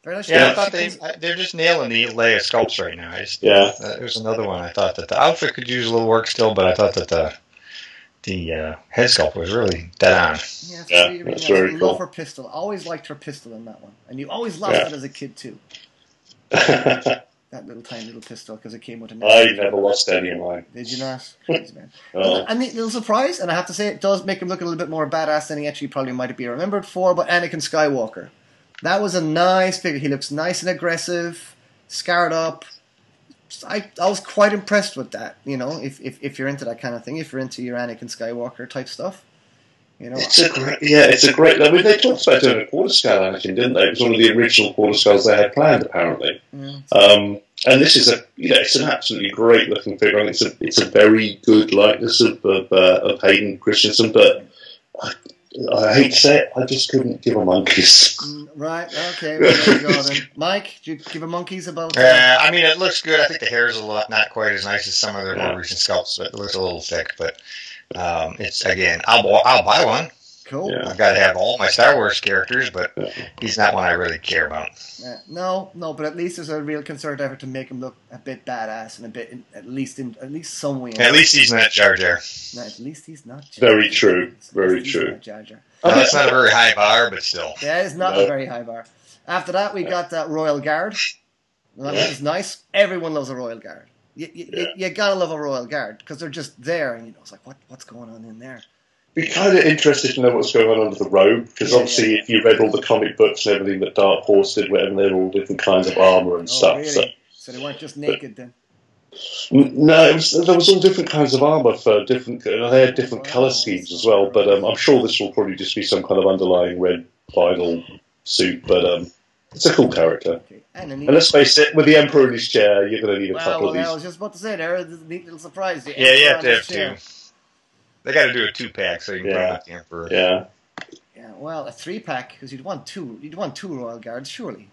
very nice. Yeah, Yeah. I thought they I- they're just nailing the Leia sculpts right now. I just, yeah, uh, there's another one. I thought that the outfit could use a little work still, but I thought that the the uh, head sculpt was really dead on. Yeah, it's Yeah, really, really that's nice. very Love her pistol. Always liked her pistol in that one, and you always loved Yeah. it as a kid too. That little tiny little pistol because it came with a. Ah, I never lost any of mine. Did you not? Jeez, man. Oh. And the little surprise, and I have to say, it does make him look a little bit more badass than he actually probably might be remembered for. But Anakin Skywalker, that was a nice figure. He looks nice and aggressive, scarred up. I, I was quite impressed with that. You know, if, if if you're into that kind of thing, if you're into your Anakin Skywalker type stuff, you know, It's a great, yeah, it's a great. I mean, they talked about doing a quarter scale Anakin, didn't they? It was one of the original quarter scales they had planned, apparently. Yeah. Um, and this is a, you know, it's an absolutely great looking figure. and it's a, it's a very good likeness of of, uh, of Hayden Christensen, but I, I hate to say it, I just couldn't give a monkeys. Mm, right, okay, well, there you go then. Mike, do you give a monkeys about? Uh, Uh, I mean, it looks good. I think the hair is a lot not quite as nice as some of their more recent sculpts. But it looks a little thick, but um, it's again, I'll I'll buy one. cool. Yeah. I've got to have all my Star Wars characters, but he's not one I really care about. Uh, no, no, but at least there's a real concerted effort to make him look a bit badass and a bit, at least in at least some way. At least he's not Jar Jar. No, at least he's not. Jar Very true, very true. not Jar Jar. Now, that's not a very high bar, but still. Yeah, it's not No. a very high bar. After that, we got that Royal Guard. Well, That Yeah. was nice. Everyone loves a Royal Guard. You, you, Yeah. you gotta love a Royal Guard because they're just there, and you know it's like what what's going on in there. Be kind of interested to know what's going on under the robe because Yeah, obviously, if you read all the comic books and everything that Dark Horse did, where they're all different kinds of armor and Oh, stuff. really? So So they weren't just naked then. No, it was, there was all different kinds of armor for different. They had different color schemes as well. But um, I'm sure this will probably just be some kind of underlying red vinyl suit. But um, it's a cool character. And then And let's face it, with the Emperor in his chair, you're going to need a well, couple well, of these. I was just about to say there, there's a neat little surprise. The Yeah, you have to have two. They got to do a two pack so you can put Yeah. him with the Emperor. Yeah, Yeah, well, a three pack because you'd want two. You'd want two Royal Guards, surely.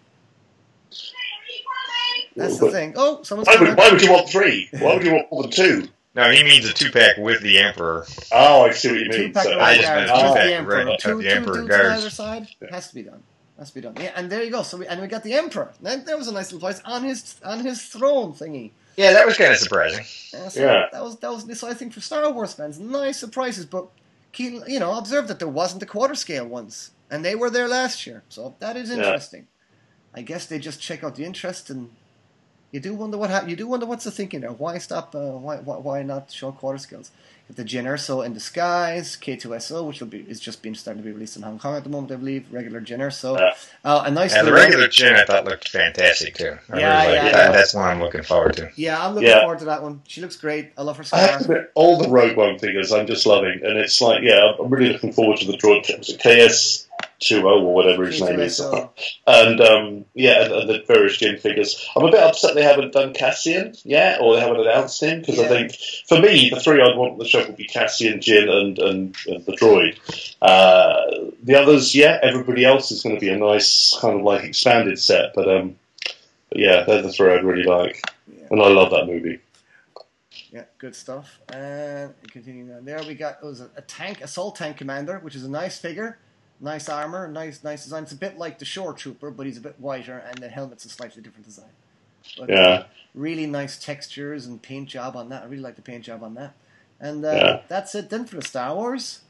That's the thing. Oh, someone's why would, why would you want three? Why would you want more than two? No, he means a two pack with the Emperor. Oh, I see what you Two mean. pack So, I just Guards meant plus two the pack, Emperor. right, Two, the two Emperor dudes Guards. on either side. It has to be done. Has to be done. Yeah, and there you go. So we, and we got the Emperor. That, that was a nice little place on his on his throne thingy. Yeah, that was kind of surprising. Yeah, so Yeah. that was that was so I think for Star Wars fans, nice surprises. But keen, you know, observe that there wasn't the quarter scale ones, and they were there last year. So that is Yeah. interesting. I guess they just check out the interest, and you do wonder what hap- you do wonder what's the thinking there. Why stop? Uh, why, why why not show quarter scales? If the Jyn Erso in disguise, K2SO, which will be is just being starting to be released in Hong Kong at the moment, I believe. Regular Jyn Erso, Yeah. uh, a nice And the regular Jyn I thought looked fantastic too. I Yeah, really yeah, liked yeah. That's one I'm looking forward to. Yeah, I'm looking Yeah. forward to that one. She looks great. I love her I have scar. to admit, all the Rogue One figures I'm just loving, and it's like, yeah, I'm really looking forward to the draw. Was it KS K2O or whatever his name is. And um, yeah, and, and the various Jyn figures. I'm a bit upset they haven't done Cassian yet, or they haven't announced him, because I think for me, the three I'd want on the show would be Cassian, Jyn, and, and, and the droid. Uh, the others, yeah, everybody else is going to be a nice kind of like expanded set, but um, but yeah, they're the three I'd really like, Yeah. and I love that movie. Yeah, good stuff. And continuing on there, we got it was a, a tank, assault tank commander, which is a nice figure, nice armor, nice nice design. It's a bit like the shore trooper, but he's a bit whiter, and the helmet's a slightly different design. But uh, Yeah, really nice textures and paint job on that. I really like the paint job on that. And uh, Yeah. that's it then for the Star Wars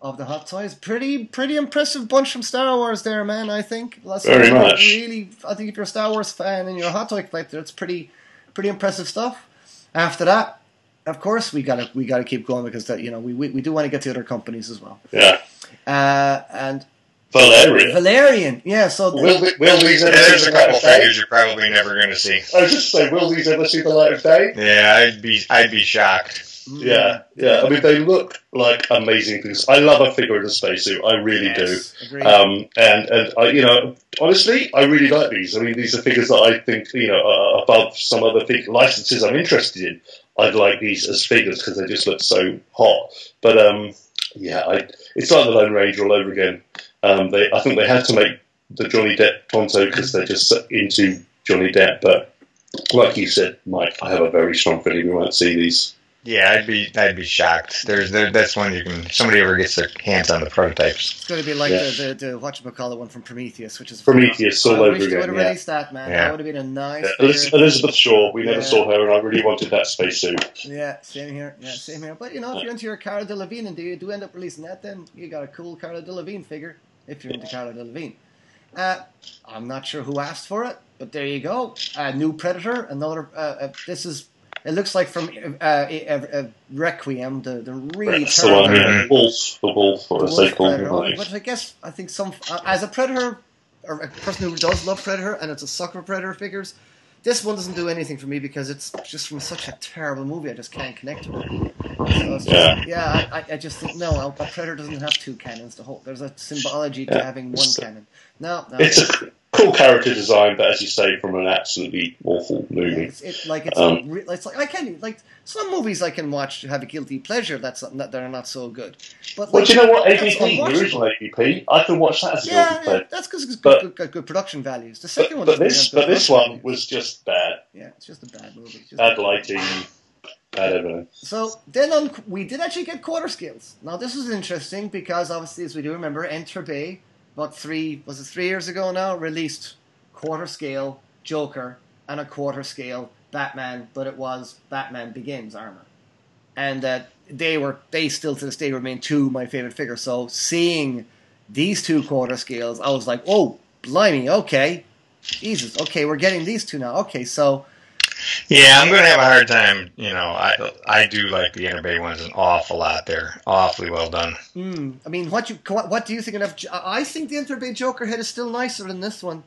of the Hot Toys. Pretty pretty impressive bunch from Star Wars there, man. I think. That's Very much. Really, I think if you're a Star Wars fan and you're a Hot Toy collector, it's pretty pretty impressive stuff. After that, of course, we gotta we gotta keep going because that you know we we, we do want to get to other companies as well. yeah. Uh, and Valerian. Valerian, yeah. So Will, will, will these Yeah, ever there's see a couple of day? figures you're probably never going to see. I was just say, will these ever see the light of day? Yeah, I'd be I'd be shocked. Yeah, yeah. I mean, they look like amazing things. I love a figure in a spacesuit. I really Yes, do. Um, and and I, you know, honestly, I really like these. I mean, these are figures that I think you know are above some other fig- licenses I'm interested in. I'd like these as figures because they just look so hot. But um, yeah, I, it's like the Lone Ranger all over again. Um, they, I think they had to make the Johnny Depp Tonto because they're just into Johnny Depp. But like you said, Mike, I have a very strong feeling we won't see these. Yeah, I'd be I'd be shocked. There's there, that's one you can somebody ever gets their hands on the prototypes. It's going to be like Yeah. the, the, the whatchamacallit one from Prometheus, which is Prometheus all I over wish they again, would have yeah. released that, man. Yeah. That would have been a nice. Yeah, figure. Elizabeth Shaw, we never Yeah. saw her, and I really wanted that spacesuit. Yeah, same here. Yeah, same here. But you know, if you're into your Cara Delevingne and do you do end up releasing that, then you got a cool Cara Delevingne figure. If you're into Cara Delevingne, uh, I'm not sure who asked for it, but there you go. A new Predator. Another. Uh, uh, this is. It looks like from uh, Requiem, the the really That's the one, terrible yeah. Wolf, the wolf, or the Wolf Predator. But I guess I think some uh, as a predator or a person who does love predator and it's a sucker for predator figures. This one doesn't do anything for me because it's just from such a terrible movie. I just can't connect to it. So it's just, Yeah. yeah, I, I- just think no. A, predator doesn't have two cannons. To hold. There's a symbology to Yeah. having one It's- cannon. No, no. It's a cool character design, but as you say, from an absolutely awful movie. it's it, like it's, Um, re- it's like I can like some movies I can watch to have a guilty pleasure that's that are not so good. But Well, like, do you know what? AVP, the original AVP, I can watch that as a Yeah, guilty yeah, pleasure. that's because it's But- good, good, good production values. The second But, one, but this, but this one was just bad. yeah, it's just a bad movie. Just- Bad lighting, bad everything. So then on, we did actually get quarter scales. Now this was interesting because obviously, as we do remember, Enterbay about three was it three years ago now released quarter scale Joker and a quarter scale Batman, but it was Batman Begins armor, and uh, they were they still to this day remain two my favorite figures. So seeing these two quarter scales, I was like, oh blimey, okay, Jesus, okay, we're getting these two now. Okay, so. Yeah, I'm going to have a hard time. You know, I I do like the Enterbay ones an awful lot. They're awfully well done. Hmm. I mean, what you what, what do you think of? I think the Enterbay Joker head is still nicer than this one.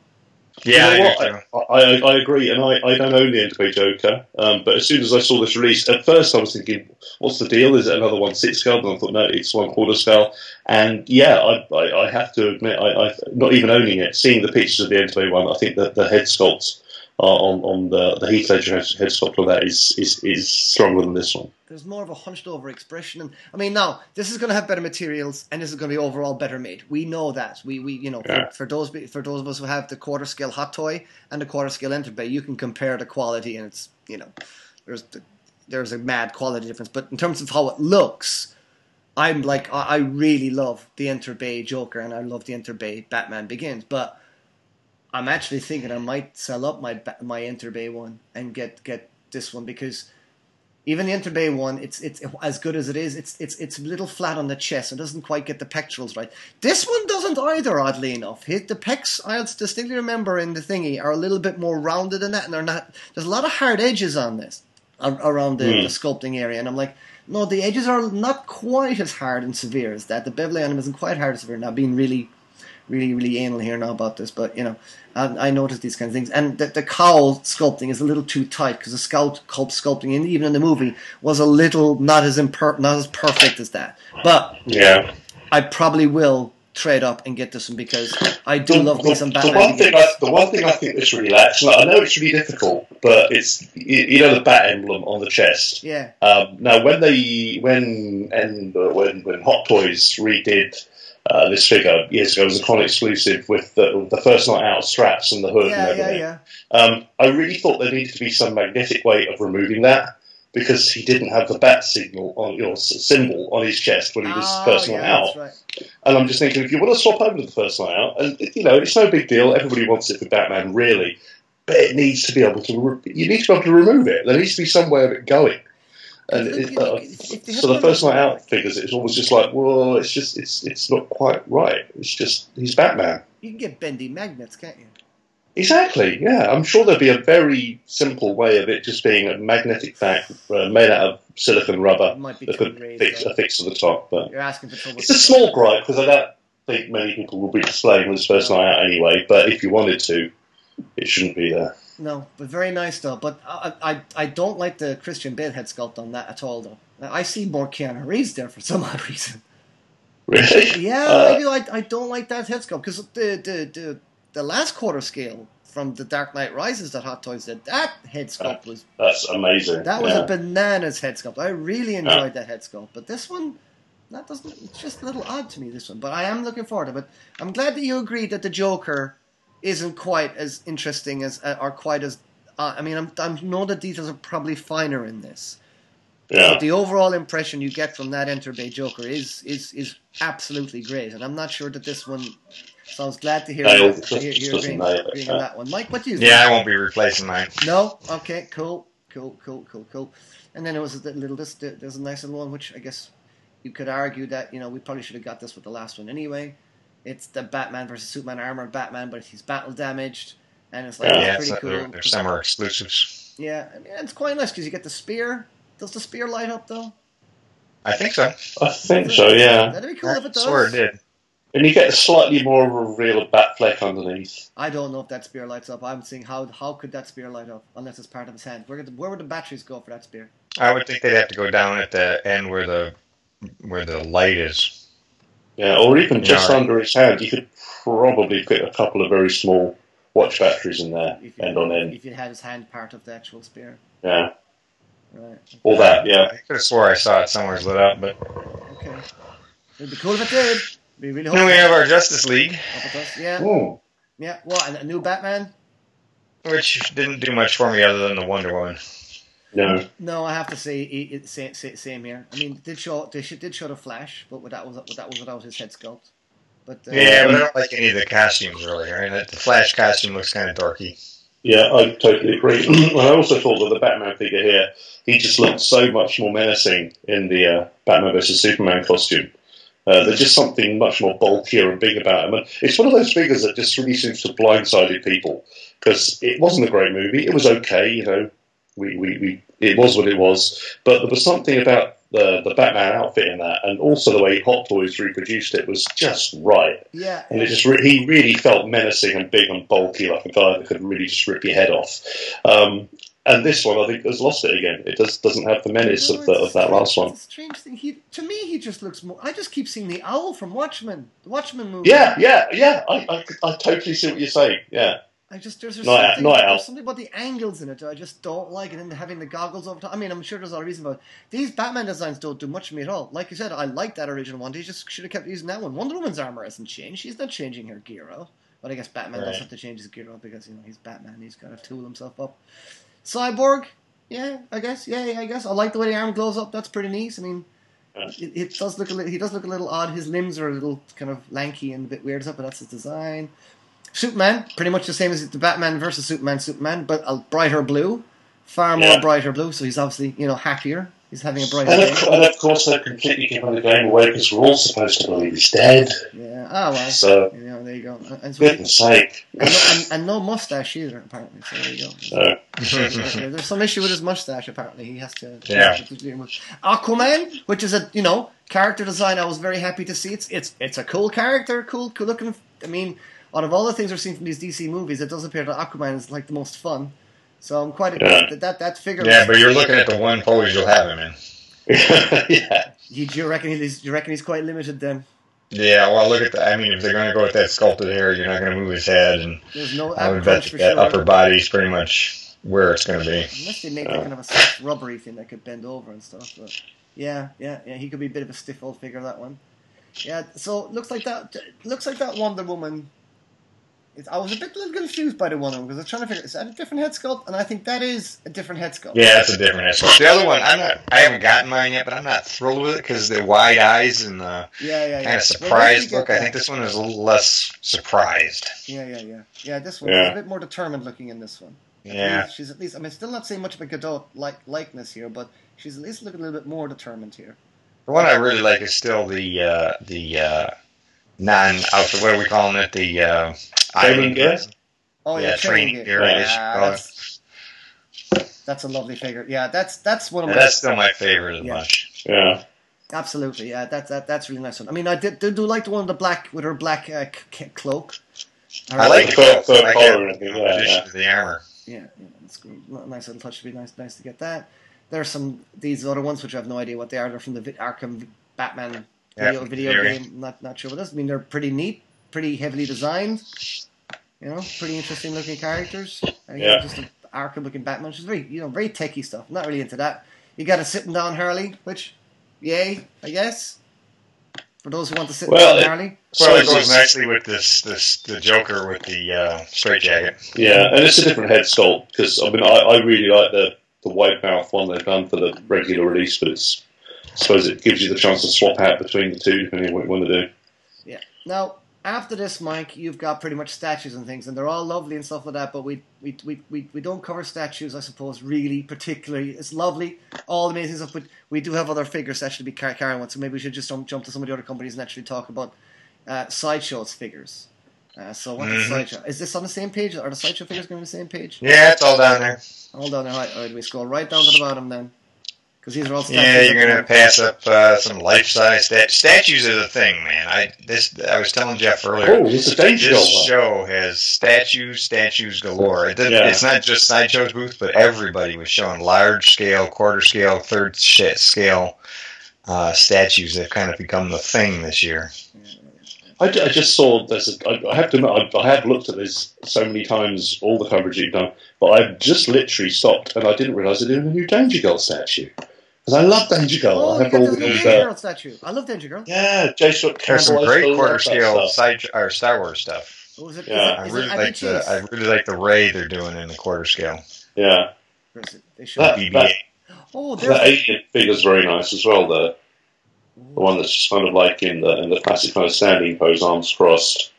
Yeah, you know I do too. what? I, I, I agree, and I, I don't own the Enterbay Joker. Um, but as soon as I saw this release, at first I was thinking, "What's the deal? Is it another one six scale?" And I thought, "No, it's one quarter scale." And yeah, I, I, I have to admit, I, I not even owning it, seeing the pictures of the Enterbay one, I think that the head sculpt Uh, on on the the Heath Ledger head, head sculpt that is, is is stronger than this one. There's more of a hunched over expression, and I mean, now this is going to have better materials, and this is going to be overall better made. We know that. We we you know Yeah. for, for those for those of us who have the quarter scale Hot Toy and the quarter scale Enterbay, you can compare the quality, and it's you know there's the, there's a mad quality difference. But in terms of how it looks, I'm like I, I really love the Enterbay Joker, and I love the Enterbay Batman Begins, but. I'm actually thinking I might sell up my my Enterbay one and get get this one because even the Enterbay one, it's it's as good as it is. It's it's it's a little flat on the chest. It doesn't quite get the pectorals right. This one doesn't either. Oddly enough, Hit the pecs I distinctly remember in the thingy are a little bit more rounded than that, and they're not. There's a lot of hard edges on this around the, Hmm. the sculpting area, and I'm like. No, the edges are not quite as hard and severe as that. The bevel on them isn't quite hard and severe. Now, being really really, really anal here now about this, but you know, I, I noticed these kind of things. And the, the cowl sculpting is a little too tight because the sculpt sculpting, in, even in the movie, was a little not as imper- not as perfect as that. But Yeah, I probably will trade up and get this one because I do love me some the one thing I, the one thing I think this really lacks. Like, I know it's really difficult, but it's you, you know the bat emblem on the chest. Yeah, Um, now, when they when and uh, when when Hot Toys redid uh, this figure years ago, it was a con exclusive with the, the first night out straps and the hood and yeah, yeah, everything. yeah. Um, I really thought there needed to be some magnetic way of removing that because he didn't have the bat signal on your symbol on his chest when he was Oh, first yeah, night out. that's right. And I'm just thinking, if you want to swap over to the first night out, and you know, it's no big deal. Everybody wants it for Batman, really, but it needs to be able to. Re- you need to be able to remove it. There needs to be some way of it going. And it, uh, know, if- if they so the first night out figures, it's always just like, well, it's just, it's, it's not quite right. It's just he's Batman. You can get bendy magnets, can't you? Exactly. Yeah, I'm sure there'd be a very simple way of it just being a magnetic fact uh, made out of silicon rubber that could fix, though. affix to the top. But You're asking for trouble. it's a small gripe because I don't think many people will be displaying on this first night out anyway. But if you wanted to, it shouldn't be there. No, but very nice though. But I, I, I don't like the Christian Bale head sculpt on that at all though. I see more Keanu Reeves there for some odd reason. Really? Yeah, Uh, I do. I, I don't like that head sculpt because the, the the the last quarter scale from the Dark Knight Rises that Hot Toys did, that head sculpt was That's amazing. that was yeah. a bananas head sculpt. I really enjoyed that head sculpt, but this one. That doesn't. It's just a little odd to me. This one, but I am looking forward to it. I'm glad that you agreed that the Joker isn't quite as interesting as, uh, or quite as. Uh, I mean, I'm, I know the details are probably finer in this, yeah. but the overall impression you get from that Enterbay Joker is is is absolutely great, and I'm not sure that this one. So I was glad to hear Nailed you it. hear, hear Just doesn't agreeing, nail agreeing yeah. on that one. Mike, what do you? Yeah, I won't be replacing mine. No. Okay. Cool. Cool. Cool. Cool. Cool. And then it was a little. This there's a nice little one, which I guess you could argue that you know we probably should have got this with the last one anyway. It's the Batman versus Superman armor Batman, but he's battle damaged, and it's like Yeah, it's yeah, pretty so cool. they're, they're summer exclusives. Yeah, I mean it's quite nice because you get the spear. Does the spear light up though? I think so. I think so. Yeah. That'd be cool if it does. Swear it did. And you get slightly more of a real Batfleck underneath. I don't know if that spear lights up. I'm seeing how how could that spear light up unless it's part of his hand. Where would the, where would the batteries go for that spear? I would think they'd have to go down at the end where the where the light is. Yeah, or even just Yeah. under his hand, you could probably fit a couple of very small watch batteries in there, If you, end on end. if you had his hand part of the actual spear, Yeah, right? all that. Yeah, I could have swore I saw it somewhere lit up, but Okay. It'd be cool if it did. We really hope. then we have our Justice League, hope it does. Yeah. Ooh. Yeah. Well, and a new Batman. which didn't do much for me other than the Wonder Woman. No, No, I have to say, it, it, same, same, same here. I mean, they did show they sh- did show the Flash, but that was that was without his head sculpt. But uh, Yeah, but I don't like any of the costumes really. I mean, the Flash costume looks kind of dorky. yeah, I totally agree. and I also thought that the Batman figure here, he just looked so much more menacing in the uh, Batman versus Superman costume. Uh, there's just something much more bulkier and big about him. And it's one of those figures that just really seems to have blindsided people because it wasn't a great movie. It was okay, you know. We, we, we it was what it was, but there was something about the the Batman outfit in that, and also the way Hot Toys reproduced it was just right. yeah, And it just re- he really felt menacing and big and bulky, like a guy that could really just rip your head off. Um, and this one, I think, has lost it again. It just doesn't have the menace of, the, of that last one. It's a strange thing. He to me, he just looks more. I just keep seeing the owl from Watchmen, the Watchmen movie. Yeah, yeah, yeah. I, I, I totally see what you're saying. Yeah, I just there's, there's Night- something, Owl. there's something about the angles in it that I just don't like, and then having the goggles over top. I mean, I'm sure there's a lot of reason, but these Batman designs don't do much for me at all. Like you said, I like that original one. They just should have kept using that one. Wonder Woman's armor hasn't changed. She's not changing her gear out. But I guess Batman does Right. have to change his gear out because you know he's Batman. He's got to tool himself up. Cyborg, yeah, I guess, yeah, yeah, I guess. I like the way the arm glows up. That's pretty neat. I mean. It, it does look a little. He does look a little odd. His limbs are a little kind of lanky and a bit weird, but that's his design. Superman, pretty much the same as the Batman versus Superman, Superman, but a brighter blue, far more Yeah. brighter blue. So he's obviously you know happier. He's having a brighter and day. of, and of course they're completely giving the game away because we're all supposed to believe he's dead. Yeah. Oh well. So, You know, there you go. And, and, so he- goodness sake. and, no, and, and no mustache either, apparently. So there you go. So, Yeah, There's some issue with his mustache. Apparently, he has to. Yeah. to. Aquaman, which is a you know character design, I was very happy to see. It's it's it's a cool character, cool cool looking. I mean, out of all the things we've seen from these DC movies, it does appear that Aquaman is like the most fun. So I'm quite Yeah. that that that figure. Yeah, but you're looking at the one pose you'll have him in. yeah. you, do you reckon he's you reckon he's quite limited then? Yeah, well, look at the. I mean, if they're going to go with that sculpted hair, you're not going to move his head, and There's no I ab would bet that, that sure. upper body's pretty much where it's going to be. Unless they make that kind of a soft rubbery thing that could bend over and stuff. But yeah, yeah, yeah, he could be a bit of a stiff old figure that one. Yeah, so looks like that. Looks like that Wonder Woman. It's, I was a bit little confused by the Wonder Woman because I was trying to figure is that a different head sculpt, and I think that is a different head sculpt. Yeah, it's a different head sculpt. The other one, I'm not. I haven't gotten mine yet, but I'm not thrilled with it because the wide eyes and the yeah, yeah. yeah. kind of surprised you get look. I think this one is a little less surprised. Yeah, yeah, yeah. Yeah, this one's Yeah. a bit more determined looking in this one. At Yeah, least- she's at least. I mean, still not seeing much of a Gadot like likeness here, but she's at least looking a little bit more determined here. the one I really like is still the uh, the uh, non outfit. What are we calling it? The uh, Training gear? Oh yeah, Yeah, training training gear. gear, I guess you Yeah, that's, that's a lovely figure. Yeah, that's that's one of And my that's still my favorite of the Yeah. bunch. Yeah. absolutely. Yeah, that's that, that's really nice one. I mean, I did, did do like the one with the black with her black uh, c- c- cloak. I like the Fur- clothes. I like collar that and everything, in yeah, addition yeah. the armor. Yeah, yeah, that's good. Nice little touch. Would be nice, nice to get that. There's some these other ones which I have no idea what they are. They're from the Arkham Batman video, from video Fury. game. Not not sure what this. I mean, they're pretty neat, pretty heavily designed. You know, pretty interesting looking characters. And again, Yeah. just an Arkham looking Batman, which is very you know very techie stuff. I'm not really into that. You got a sitting down Harley, which, yay, I guess. For those who want to sit Well, down it- Harley. Well, it it's- goes nicely with this this the Joker with the uh, straight jacket. Yeah, and it's a different head sculpt because I mean I, I really like the the white mouth one they've done for the regular release, but it's I suppose it gives you the chance to swap out between the two depending on what you want to do. Yeah. Now, after this, Mike, you've got pretty much statues and things, and they're all lovely and stuff like that. But we we, we, we, we don't cover statues, I suppose, really particularly. It's lovely, all amazing stuff, but we do have other figures that should be car- carrying one. So maybe we should just jump, jump to some of the other companies and actually talk about uh, sideshows figures. Uh, so what is Mhm. sideshow? Is this on the same page? Are the sideshow figures going to be the same page? Yeah, it's all down there. Hold on, all right, all right, we scroll right down to the bottom then, because these are all statues. Yeah, you're gonna pass up uh, some life size stat- statues. Are the thing, man. I this I was telling Jeff earlier. Oh, it's a danger This show has statues, statues galore. It Yeah. It's not just sideshows booth, but everybody was showing large scale, quarter scale, third sh- scale uh, statues that have kind of become the thing this year. I, I just saw there's a, I, I have to admit I, I have looked at this so many times all the coverage you've done, but I've just literally stopped and I didn't realise they're doing a new Danger Girl statue because I love Danger Girl. Oh, I you have got all the little these, Danger Girl statue. I love Danger Girl. yeah, Jason There's some great quarter scale side or Star Wars stuff. Oh, is it, Yeah, I is it, is really like the Chase? I really like the Rey they're doing in the quarter scale. Yeah, Or is it- they show that, BB-8. that, Oh, that there's alien figure's very nice as well. The the one that's just kind of like in the in the classic kind of standing pose, arms crossed.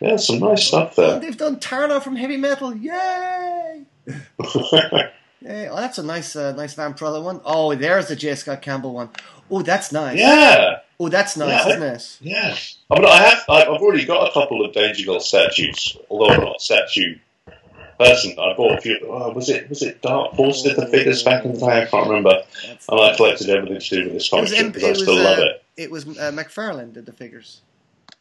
Yeah, some nice stuff Oh, there. they've done Taarna from Heavy Metal. Yay! Yay! Oh, that's a nice, uh, nice Vampirella one. Oh, there's the J. Scott Campbell one. Oh, that's nice. yeah. Oh, that's nice, Yeah. isn't it? Yeah, I mean, I have. I- I've already got a couple of Danger Girl statues, although I'm not a statue person. I bought a few. Oh, was it was it Dark Horse did the figures back in the day? I can't remember. That's, And I collected everything to do with this it comic was, strip M- because I it still uh, love it. It was uh, McFarlane did the figures.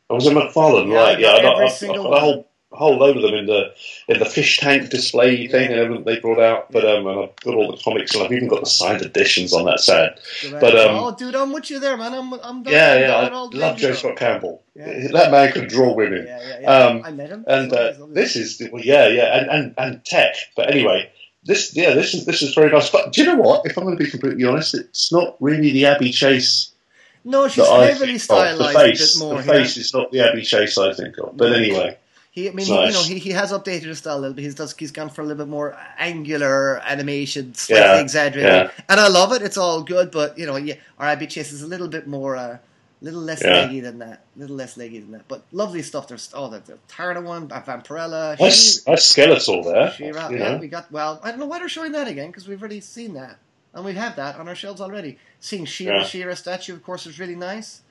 I was in McFarlane, Yeah, right? Yeah, I got, I've, I've single got one. a whole whole load of them in the in the fish tank display thing and everything they brought out. But um, and I've got all the comics and I've even got the signed editions on that set. But, um, oh, dude, I'm with you there, man. I'm, I'm down, Yeah, I'm yeah, I love J. Scott Campbell. Yeah. That man could draw women. Yeah, yeah, yeah. Um, I met him. and uh, this is well, yeah, yeah, and, and and tech. But anyway, this yeah, this is this is very nice. But do you know what? If I'm going to be completely honest, it's not really the Abbey Chase No, she's heavily stylized The face, a bit more. the face is not the Abbey Chase I think of. But anyway, He, I mean, he, you know, he, he has updated his style a little bit. He's does he's gone for a little bit more angular animation, slightly Yeah, exaggerated, yeah. and I love it. It's all good, but you know, yeah, our Abbey Chase is a little bit more, a uh, little less Yeah. leggy than that, a little less leggy than that. But lovely stuff. There's oh, the, the Taarna one, Vampirella, nice, nice skeletal there. She-Ra. you Yeah, know. we got. Well, I don't know why they're showing that again because we've already seen that, and we have that on our shelves already. Seeing She-Ra, Yeah. She-Ra statue, of course, is really nice.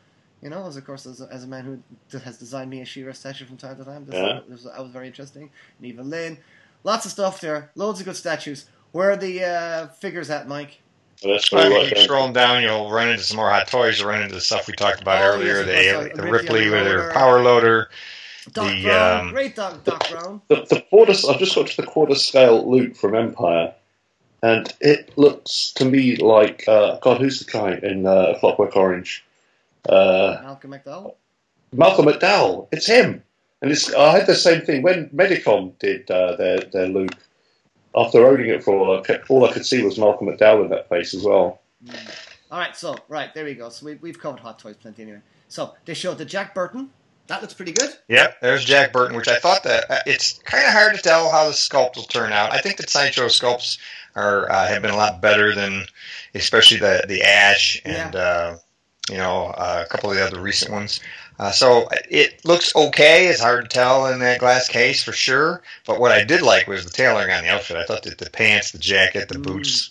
You know, as of course, as a, as a man who d- has designed me a She-Ra statue from time to time, this, Yeah. this, was, that was very interesting. And Evil-Lyn, lots of stuff there, loads of good statues. Where are the uh, figures at, Mike? That's Well, very if you right keep scrolling down, you'll run into some more hot toys. You'll run into the stuff we talked about Oh, earlier. yes, the, of the Ripley with her power loader. Doc The, Brown, um, great Doc, Doc Brown. The, the quarter, I've just watched the quarter scale Luke from Empire, and it looks to me like uh, God, who's the guy in uh, Clockwork Orange? Uh, Malcolm McDowell. Malcolm McDowell. It's him. And it's, I had the same thing when Medicom did uh, their their Luke. After owning it for all I, could, all I could see was Malcolm McDowell in that face as well. All right, so right there we go. So we, we've covered Hot Toys plenty anyway. So they showed the Jack Burton. That looks pretty good. Yep, there's Jack Burton, which I thought that uh, it's kind of hard to tell how the sculpt will turn out. I think the sideshow sculpts are uh, have been a lot better than, especially the the Ash and uh, you know uh, a couple of the other recent ones. Uh, so it looks okay. It's hard to tell in that glass case for sure. But what I did like was the tailoring on the outfit. I thought that the pants, the jacket, the Mm. boots.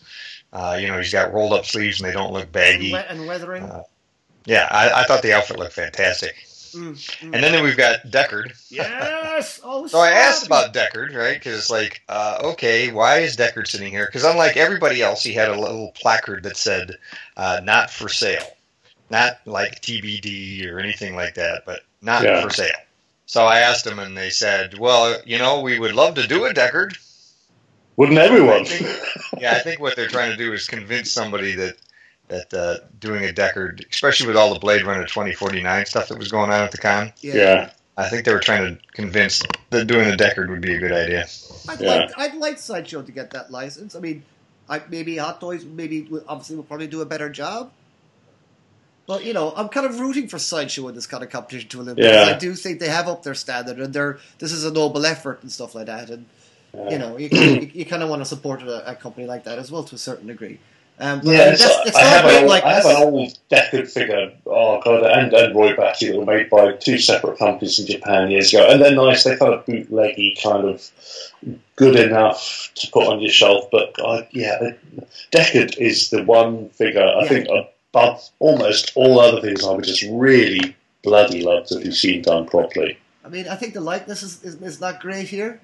Uh, you know, he's got rolled up sleeves and they don't look baggy. And, we- and weathering. Uh, Yeah, I, I thought the outfit looked fantastic. Mm, mm. And then we've got Deckard. yes. Oh, So I asked about Deckard, right? Because, like, uh, okay, why is Deckard sitting here? Because unlike everybody else, he had a little placard that said, uh, not for sale. Not like TBD or anything like that, but not Yeah. for sale. So I asked them, and they said, well, you know, we would love to do a Deckard. Wouldn't everyone? I think- Yeah, I think what they're trying to do is convince somebody that that uh, doing a Deckard, especially with all the Blade Runner 2049 stuff that was going on at the con, Yeah. yeah. I think they were trying to convince that doing a Deckard would be a good idea. I'd Yeah. like I'd like Sideshow to get that license. I mean, I, maybe Hot Toys maybe will- obviously will probably do a better job. But you know, I'm kind of rooting for Sideshow in this kind of competition to a little. Yeah. because I do think they have up their standard, and they're this is a noble effort and stuff like that. And Yeah. you know, you, you, you kind of want to support a, a company like that as well to a certain degree. Um, but Yeah, it's, it's I, have an old, like I have an old Deckard figure, oh god, and, and Roy Batty that were made by two separate companies in Japan years ago, and they're nice. They're kind of bootleggy, kind of good enough to put on your shelf. But uh, yeah, Deckard is the one figure I Yeah. think above almost all other things I would just really bloody love to be seen done properly. I mean, I think the likeness is, is, is not great here.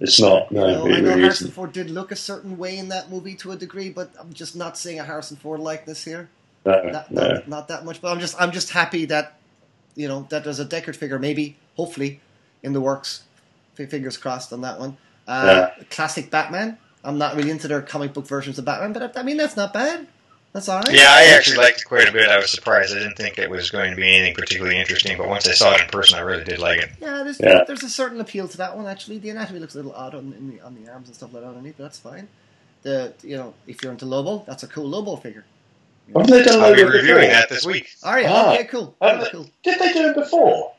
It's not. You No, know, I know really Harrison isn't. Ford did look a certain way in that movie to a degree, but I'm just not seeing a Harrison Ford likeness here. No, Not, no. not, not that much, but I'm just I'm just happy that you know that there's a Deckard figure, maybe hopefully in the works. Fingers crossed on that one. Uh, Classic Batman. I'm not really into their comic book versions of Batman, but I, I mean that's not bad. That's all right. Yeah, I actually liked it quite a bit. I was surprised. I didn't think it was going to be anything particularly interesting, but once I saw it in person, I really did like it. Yeah, there's Yeah. there's a certain appeal to that one actually. The anatomy looks a little odd on in the, on the arms and stuff like that underneath, but that's fine. The you know if you're into Lobo, that's a cool Lobo figure. Haven't they done I'll be reviewing before? that this week. All right, Ah. okay, cool, All Haven't right, they- cool. Did they do it before?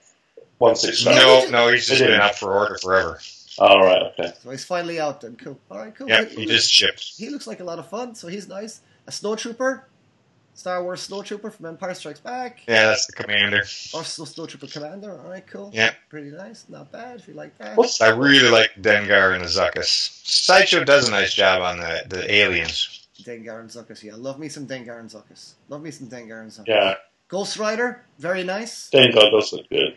Once it's done. No, no, he's just They been out for order forever. All right. Okay. So he's finally out then. Cool. All right, cool. Yeah, He- he he just shipped. He looks like a lot of fun, so he's nice. A snowtrooper, Star Wars snowtrooper from Empire Strikes Back, Yeah, that's the commander. Oh, or Snow- snowtrooper commander. All right, cool. Yeah. pretty nice. Not bad if you like that. What's I really like Dengar and the Zuckuss. Sideshow does a nice job on the, the aliens. Dengar and Zuckuss. Yeah, love me some Dengar and Zuckuss. Love me some Dengar and Zuckuss. Yeah. Ghost Rider, very nice. Dengar does look good.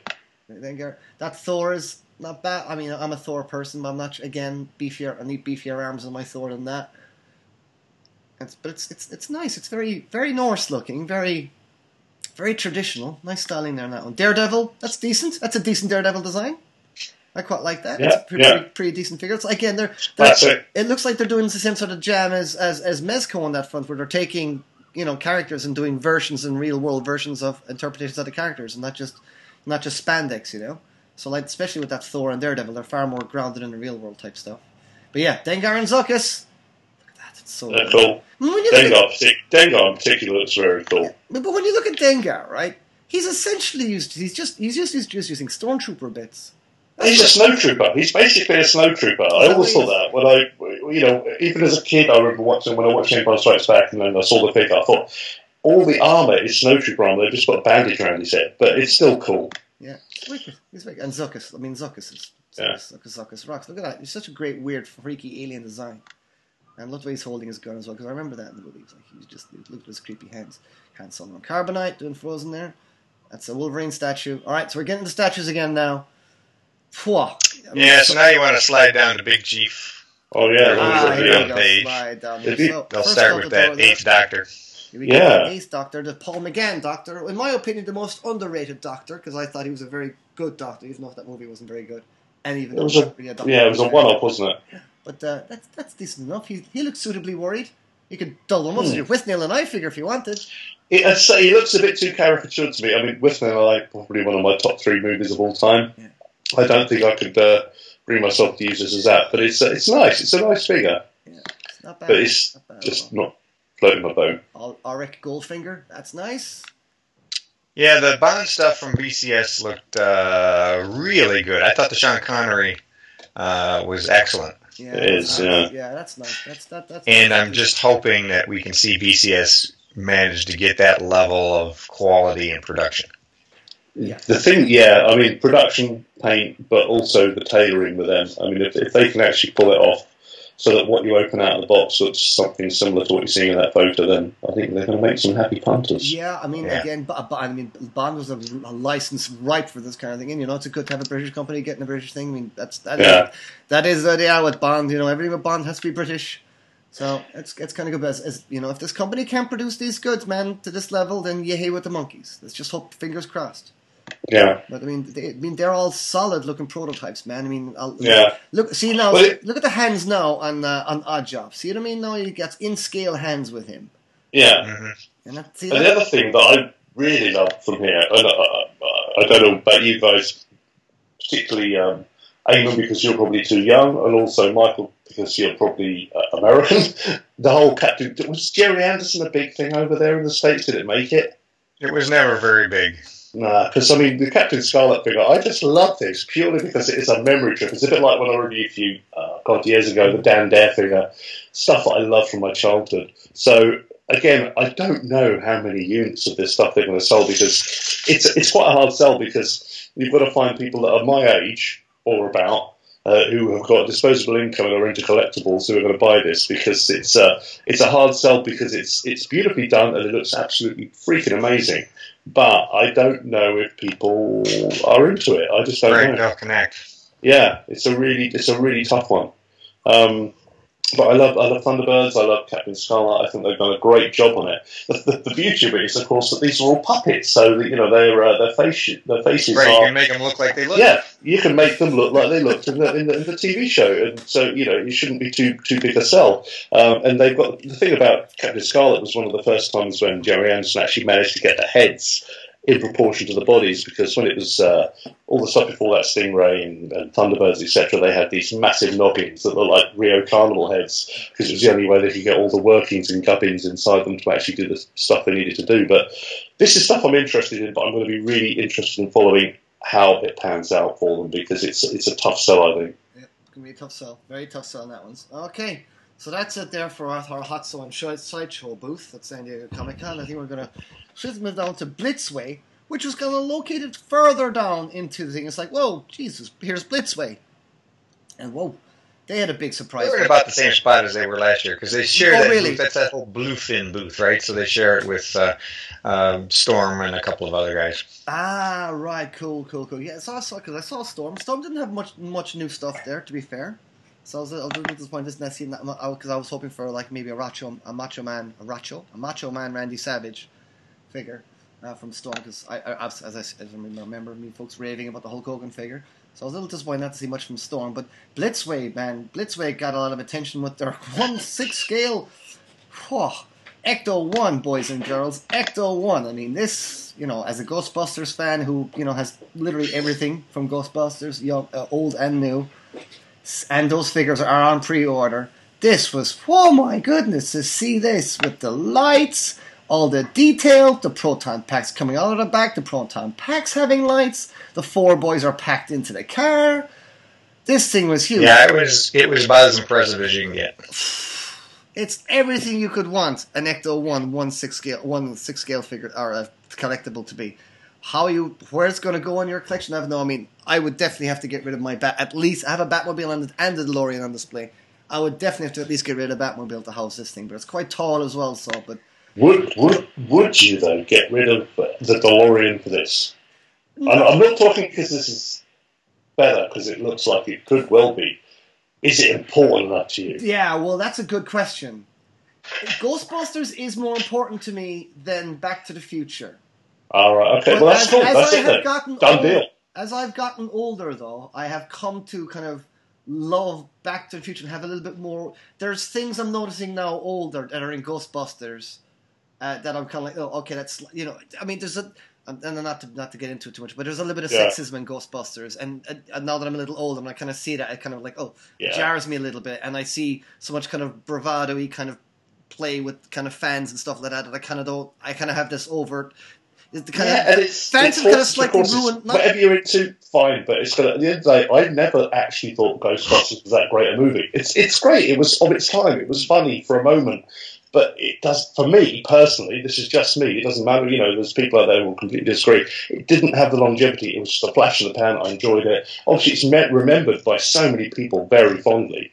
Dengar. That Thor is not bad. I mean, I'm a Thor person, but I'm not again beefier. I need beefier arms on my Thor than that. It's, but it's it's it's nice. It's very very Norse looking, very very traditional. Nice styling there on that one. Daredevil, that's decent. That's a decent Daredevil design. I quite like that. it's Yeah, a pretty, yeah. pretty, pretty decent figure. It's, again, they're, they're it. it looks like they're doing the same sort of jam as as as Mezco on that front, where they're taking you know characters and doing versions and real world versions of interpretations of the characters, and not just not just spandex, you know. So like especially with that Thor and Daredevil, they're far more grounded in the real world type stuff. But yeah, Dengar and Zuckuss. Look at that, it's so They're cool. Look at- Dengar, Dengar in particular looks very cool. but when you look at Dengar, right, he's essentially used. He's just he's just he's just using stormtrooper bits. He's a snow trooper. He's basically a snow trooper. I always thought that when I, you know, even as a kid, I remember watching when I watched Empire Strikes Back, and then I saw the figure. I thought all the armor is snow trooper armor. They've just got a bandage around his head, but it's still cool. Yeah, it's. He's wicked. And Zuckuss. I mean, Zuckuss is Yeah. Zuckuss, Zuckuss, Zuckuss rocks. Look at that. He's such a great, weird, freaky alien design. And look the way he's holding his gun as well, because I remember that in the movie. He's like, he's just look at his creepy hands. Han Solo on Carbonite doing Frozen there. That's a Wolverine statue. All right, so we're getting the statues again now. Phew. I mean, Yeah, so now you want to slide down to Big Chief. Oh yeah, Ah, here yeah. we go. page. Slide down there. So, They'll start with the that. Eighth Doctor. Here we. Yeah. The Eighth Doctor, the Paul McGann Doctor. In my opinion, the most underrated Doctor because I thought he was a very good Doctor, even if that movie wasn't very good. And even It though was a really Doctor yeah, it was a one-off, wasn't it? But uh, that's that's decent enough. He he looks suitably worried. You could dull them up Hmm. with your Withnail and I figure if you wanted. It, I'd say he looks a bit too caricatured to me. I mean, Withnail and I probably one of my top three movies of all time. Yeah. I don't think I could uh, bring myself to use this as that, but it's uh, it's nice. It's a nice figure, It's not bad. but it's not bad just not floating my boat. Al- Auric Goldfinger, that's nice. Yeah, the Bond stuff from BCS looked uh, really good. I thought the Sean Connery uh, was excellent, Yeah, It is, that's- yeah. yeah, that's nice. That's that. That's and I'm just hoping that we can see BCS manage to get that level of quality and production. Yeah. The thing, yeah, I mean, production, paint, but also the tailoring with them. I mean, if, if they can actually pull it off so that what you open out of the box looks something similar to what you're seeing in that photo, then I think they're going to make some happy punters. Yeah, I mean, Yeah. again, but, I mean, Bond was a, a license right for this kind of thing, and you know, it's good to have a British company getting a British thing. I mean, that's that. Yeah. that is the idea with Bond. You know, everything with Bond has to be British. So it's it's kind of good. But as, as, you know, if this company can't produce these goods, man, to this level, then you with the monkeys. Let's just hope, fingers crossed. Yeah, But I mean, they, I mean, they're all solid looking prototypes, man. I mean, I'll, yeah. Look, see now, Well, it- look at the hands now on uh, on Oddjob. See what I mean? Now he gets in scale hands with him, Yeah. hmm and that, see And the other thing that I really love from here, and I, I don't know about you guys, particularly um, Eamon because you're probably too young, and also Michael because you're probably uh, American. the whole Captain was Gerry Anderson a big thing over there in the states? Did it make it? It was never very big. Nah, because I mean the Captain Scarlet figure. I just love this purely because it is a memory trip. It's a bit like when I reviewed for you, uh, God, years ago, the Dan Dare figure, stuff that I love from my childhood. So again, I don't know how many units of this stuff they're going to sell because it's it's quite a hard sell because you've got to find people that are my age or about. Uh, who have got disposable income and are into collectibles who are going to buy this because it's uh, it's a hard sell because it's it's beautifully done and it looks absolutely freaking amazing but I don't know if people are into it. I just don't know. connect. Yeah, it's a really it's a really tough one. Um, but I love I love Thunderbirds. I love Captain Scarlet. I think they've done a great job on it. The, the, the beauty of it is, of course, that these are all puppets, so that you know their uh, their face their faces Right, you can make them look like they look. yeah, you can make them look like they looked in the, in the, in the TV show, and so you know it shouldn't be too too big a sell. Um, and they've got the thing about Captain Scarlet was one of the first times when Gerry Anderson actually managed to get the heads in proportion to the bodies, because when it was uh, all the stuff before that, Stingray and, and Thunderbirds, etc., they had these massive noggins that looked like Rio Carnival heads, because it was the only way they could get all the workings and gubbins inside them to actually do the stuff they needed to do. But this is stuff I'm interested in, but I'm going to be really interested in following how it pans out for them because it's it's a tough sell, I think. Yeah, it's gonna be a tough sell. Very tough sell on that one. Okay, so that's it there for our, our hot and Shi- sideshow booth at San Diego Comic Con. I think we're gonna should move down to Blitzway, which was kind of located further down into the thing. It's like, whoa, Jesus, here's Blitzway, and whoa, they had a big surprise. They're in about the same spot as they were last year because they share Oh, that really? booth. That's that whole Bluefin booth, right? So they share it with uh, um, Storm and a couple of other guys. Ah, right, cool, cool, cool. Yeah, I saw because I saw Storm. Storm didn't have much much new stuff there, to be fair. So I was, a little disappointed not seeing that because I was hoping for like maybe a macho, a macho man, a macho, a macho man, Randy Savage figure uh, from Storm. Because I, I, as, I, as I remember me folks raving about the Hulk Hogan figure. So I was a little disappointed not to see much from Storm. But Blitzway, man, Blitzway got a lot of attention with their one six scale. Whew, Ecto One, boys and girls, Ecto One. I mean, this, you know, as a Ghostbusters fan who you know has literally everything from Ghostbusters, young, uh, old and new, and those figures are on pre-order. This was, oh my goodness, to see this with the lights, all the detail, the proton packs coming out of the back, the proton packs having lights, the four boys are packed into the car. This thing was huge. Yeah, it was it was about as impressive as you can get. It's everything you could want an Ecto One one six scale one six scale figure or a collectible to be. How you where it's going to go in your collection? I have no. I mean, I would definitely have to get rid of my bat. At least I have a Batmobile and, and a DeLorean on display. I would definitely have to at least get rid of Batmobile to house this thing. But it's quite tall as well. So, but Would would would you though get rid of the DeLorean for this? I'm, I'm not talking because this is better because it looks like it could well be. Is it important enough to you? yeah, well, that's a good question. Ghostbusters is more important to me than Back to the Future. All right, okay, But well that's as- cool. as That's I it have then. gotten Done old- deal. As I've gotten older, though, I have come to kind of love Back to the Future and have a little bit more. There's things I'm noticing now older that are in Ghostbusters uh, that I'm kind of like, oh, okay, that's you know, I mean, there's a. And and not to not to get into it too much, but there's a little bit of Yeah. sexism in Ghostbusters, and, and, now that I'm a little older, and I kind of see that, it kind of like, oh, it Yeah. jars me a little bit, and I see so much kind of bravado-y kind of play with kind of fans and stuff like that, that I kind of don't, I kind of have this overt, the kind yeah, of and it's fans it's kind of slightly ruined. Not, Whatever you're into, fine. But it's gonna. At the end of the day, I never actually thought Ghostbusters was that great a movie. It's it's great. It was of its time. It was funny for a moment. But it does, for me personally, this is just me. It doesn't matter, you know. There's people out there who will completely disagree. It didn't have the longevity. It was just a flash in the pan. I enjoyed it. Obviously, it's me- remembered by so many people very fondly.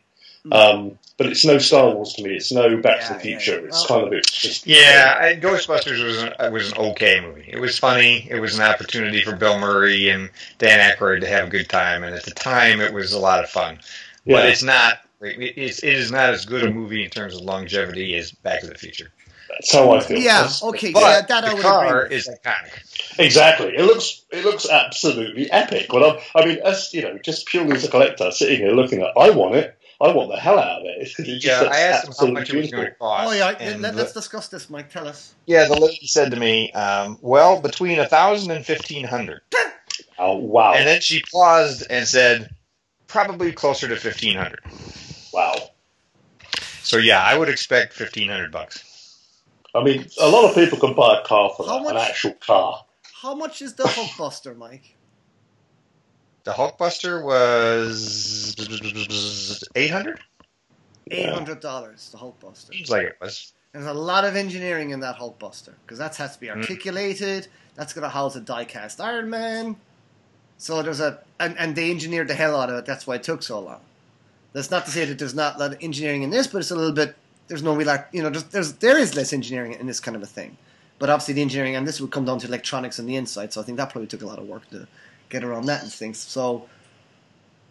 Um, but it's no Star Wars to me. It's no Back to the Future. yeah. It's Well- kind of it's just Yeah, I, Ghostbusters was an, was an okay movie. It was funny. It was an opportunity for Bill Murray and Dan Aykroyd to have a good time, and at the time, it was a lot of fun. But it's not. It's, it is not as good a movie in terms of longevity as Back to the Future. That's how I feel. yeah, That's- okay, But yeah, that I would car agree. is iconic. Exactly. It looks it looks absolutely epic. Well, I'm, I mean, as you know, just purely as a collector, sitting here looking at, I want it. I want the hell out of it. It Yeah, I asked him how much it was going to cost. Oh yeah, and let, the- us discuss this, Mike. Tell us. yeah, the lady said to me, um, "Well, between a thousand and fifteen hundred. Oh wow, And then she paused and said, "Probably closer to fifteen hundred. wow. So yeah, I would expect fifteen hundred bucks. I mean, a lot of people can buy a car for How that, an much? actual car. How much is the Hulkbuster, Mike? The Hulkbuster was eight hundred. Eight hundred dollars. The Hulkbuster. Seems like it was. There's a lot of engineering in that Hulkbuster because that has to be Mm. articulated. That's going to house a die-cast Iron Man. So there's a and, and they engineered the hell out of it. That's why it took so long. That's not to say that there's not a lot of engineering in this, but it's a little bit. There's no real, you know, there's, there's there is less engineering in this kind of a thing. But obviously, the engineering and this would come down to electronics on the inside. So I think that probably took a lot of work to get around that and things. So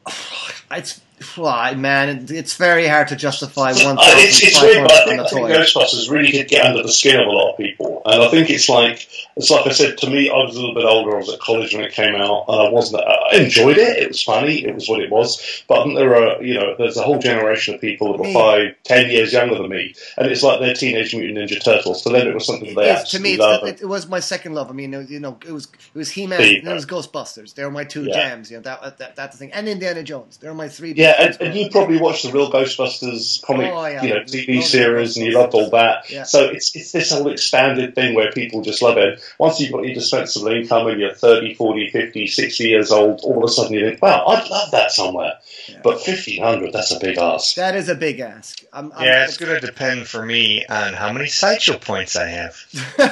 it's why man, it's very hard to justify one Uh, it's, it's weird, but I think, I think on a toy. Ghostbusters really did get under the skin of a lot of people, and I think it's like it's like I said to me. I was a little bit older. I was at college when it came out, and I wasn't. I enjoyed it. It was funny. It was what it was. But there are, you know, there's a whole generation of people that were five, ten years younger than me, and it's like they're Teenage Mutant Ninja Turtles. For them, it was something they is, to me, absolutely it's, love. it, it was my second love. I mean, you know, it was it was He Man and it was uh, Ghostbusters. They were my two Yeah. jams. You know, that, that that's the thing. And Indiana Jones. They're my three. Yeah, and, and you probably watched the real Ghostbusters comic, Oh, yeah. you know, oh, TV the series, and you loved all that. Yeah. So it's it's this whole expanded thing where people just love it. Once you've got your dispensable income and you're 30, 40, 50, 60 years old, all of a sudden you think, wow, I'd love that somewhere. Yeah. But 1500, that's a big ask. That is a big ask. I'm, I'm, Yeah, it's going to depend for me on how many sideshow points I have.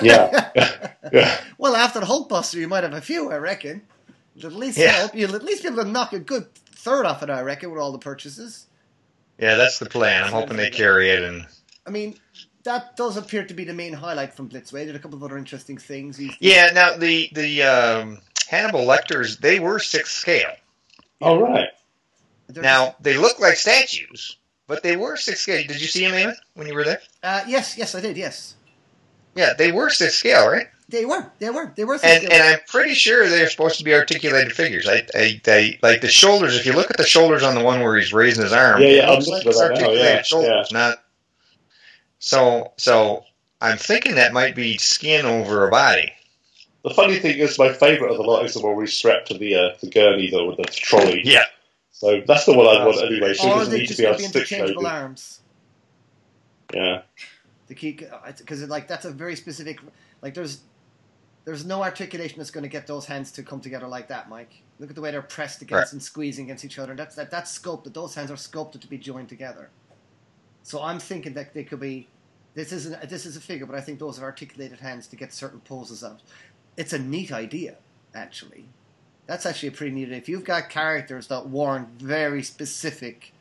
Yeah. yeah. well, after the Hulkbuster, you might have a few. I reckon. At least Yeah. help. You'll at least be able to knock a good third off it. I reckon with all the purchases. Yeah, that's the plan. I'm hoping they carry it and I mean, that does appear to be the main highlight from Blitzway. There are a couple of other interesting things. Yeah, now the the um, Hannibal Lecters they were six scale. All right. there's- Now they look like statues, but they were six scale. Did you see them, Eamon, when you were there? uh, yes, yes, I did. Yes, Yeah, they were six scale, right? they were. They were. They were. And and I'm pretty sure they're supposed to be articulated figures. I, I they like the shoulders. If you look at the shoulders on the one where he's raising his arm, Yeah, yeah, it I'm looks looking like it's at that now, articulated yeah, shoulders, not. So so I'm thinking that might be skin over a body. The funny thing is, my favourite of the lot is the one where he's strapped to the uh, the gurney, though, with the trolley. Yeah. So that's the one I'd want anyway. So he or doesn't need to be could able be stick interchangeable loaded. arms. Yeah. The key, because like that's a very specific. Like there's, there's no articulation that's going to get those hands to come together like that, Mike. Look at the way they're pressed against Right. and squeezing against each other. That's that that's sculpted. Those hands are sculpted to be joined together. So I'm thinking that they could be. This isn't this is a figure, but I think those are articulated hands to get certain poses out. It's a neat idea, actually. That's actually a pretty neat. idea. If you've got characters that warrant very specific,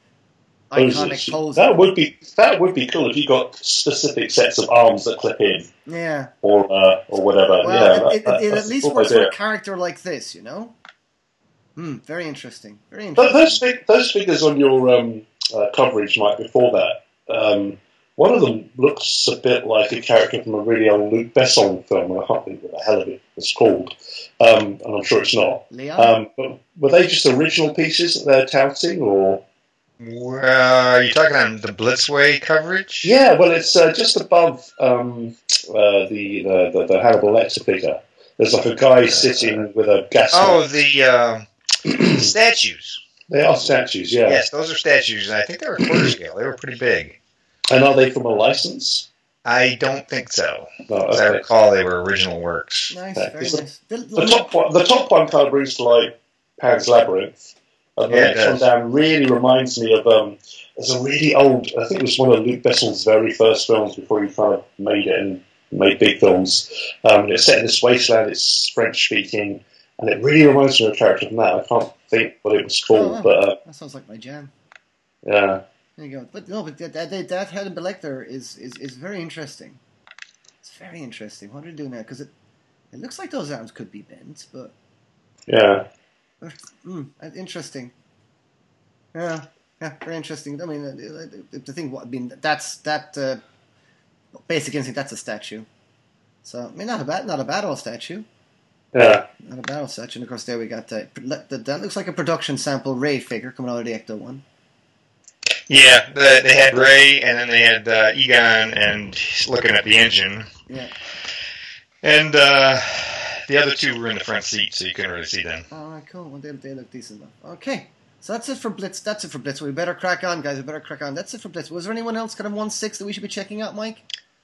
iconic Poses. That would be that would be cool if you got specific sets of arms that clip in yeah. or uh, or whatever. Well, yeah, it, that- it, it at least works idea. for a character like this, you know. Hmm. Very interesting. Very But those those figures on your um, uh, coverage, Mike, before that, um, one of them looks a bit like a character from a really old Luc Besson film. I can't think what the hell of it was called, um, and I'm sure it's not. Leon. Um, but were they just original pieces that they're touting, or Well, are you talking on the Blitzway coverage? Yeah, well, it's uh, just above um, uh, the, the, the the Hannibal Lecter figure. There's like a guy sitting with a gas. Oh, the uh, statues. They are statues, yeah. Yes, those are statues, and I think they were quarter scale. They were pretty big. And are they from a license? I don't think so. No, As I okay. recall, they were original works. Nice, Yeah, very nice. The, The top one, the top one kind of brings to like Pan's Labyrinth, and the Yeah, it next one down really reminds me of um. There's a really old. I think it was one of Luc Besson's very first films before he kind of made it and made big films. Um, it's set in this wasteland. It's French speaking, and it really reminds me of a character from that. I can't think what it was called, Oh, wow. but uh, that sounds like my jam. yeah. There you go. But no, but that that, that Hannibal Lecter is, is is very interesting. It's very interesting. What are they doing now? Because it it looks like those arms could be bent, but Yeah, mm, interesting. Yeah, yeah, very interesting. I mean, the, the thing. I mean, that's that uh, basic instinct. That's a statue. So I mean, not a bad, not a bad old statue. yeah. Not a bad old statue. And of course, there we got that. That looks like a production sample Ray figure coming out of the Ecto one. Yeah, the, they had Ray, and then they had uh, Egon, and looking at the engine, Yeah. and uh, the other two were in the front seat, so you couldn't really see them. All right, cool. Well, they, they look decent enough. Okay, so that's it for Blitz. That's it for Blitz. We better crack on, guys. We better crack on. That's it for Blitz. Was there anyone else kind of one six that we should be checking out, Mike?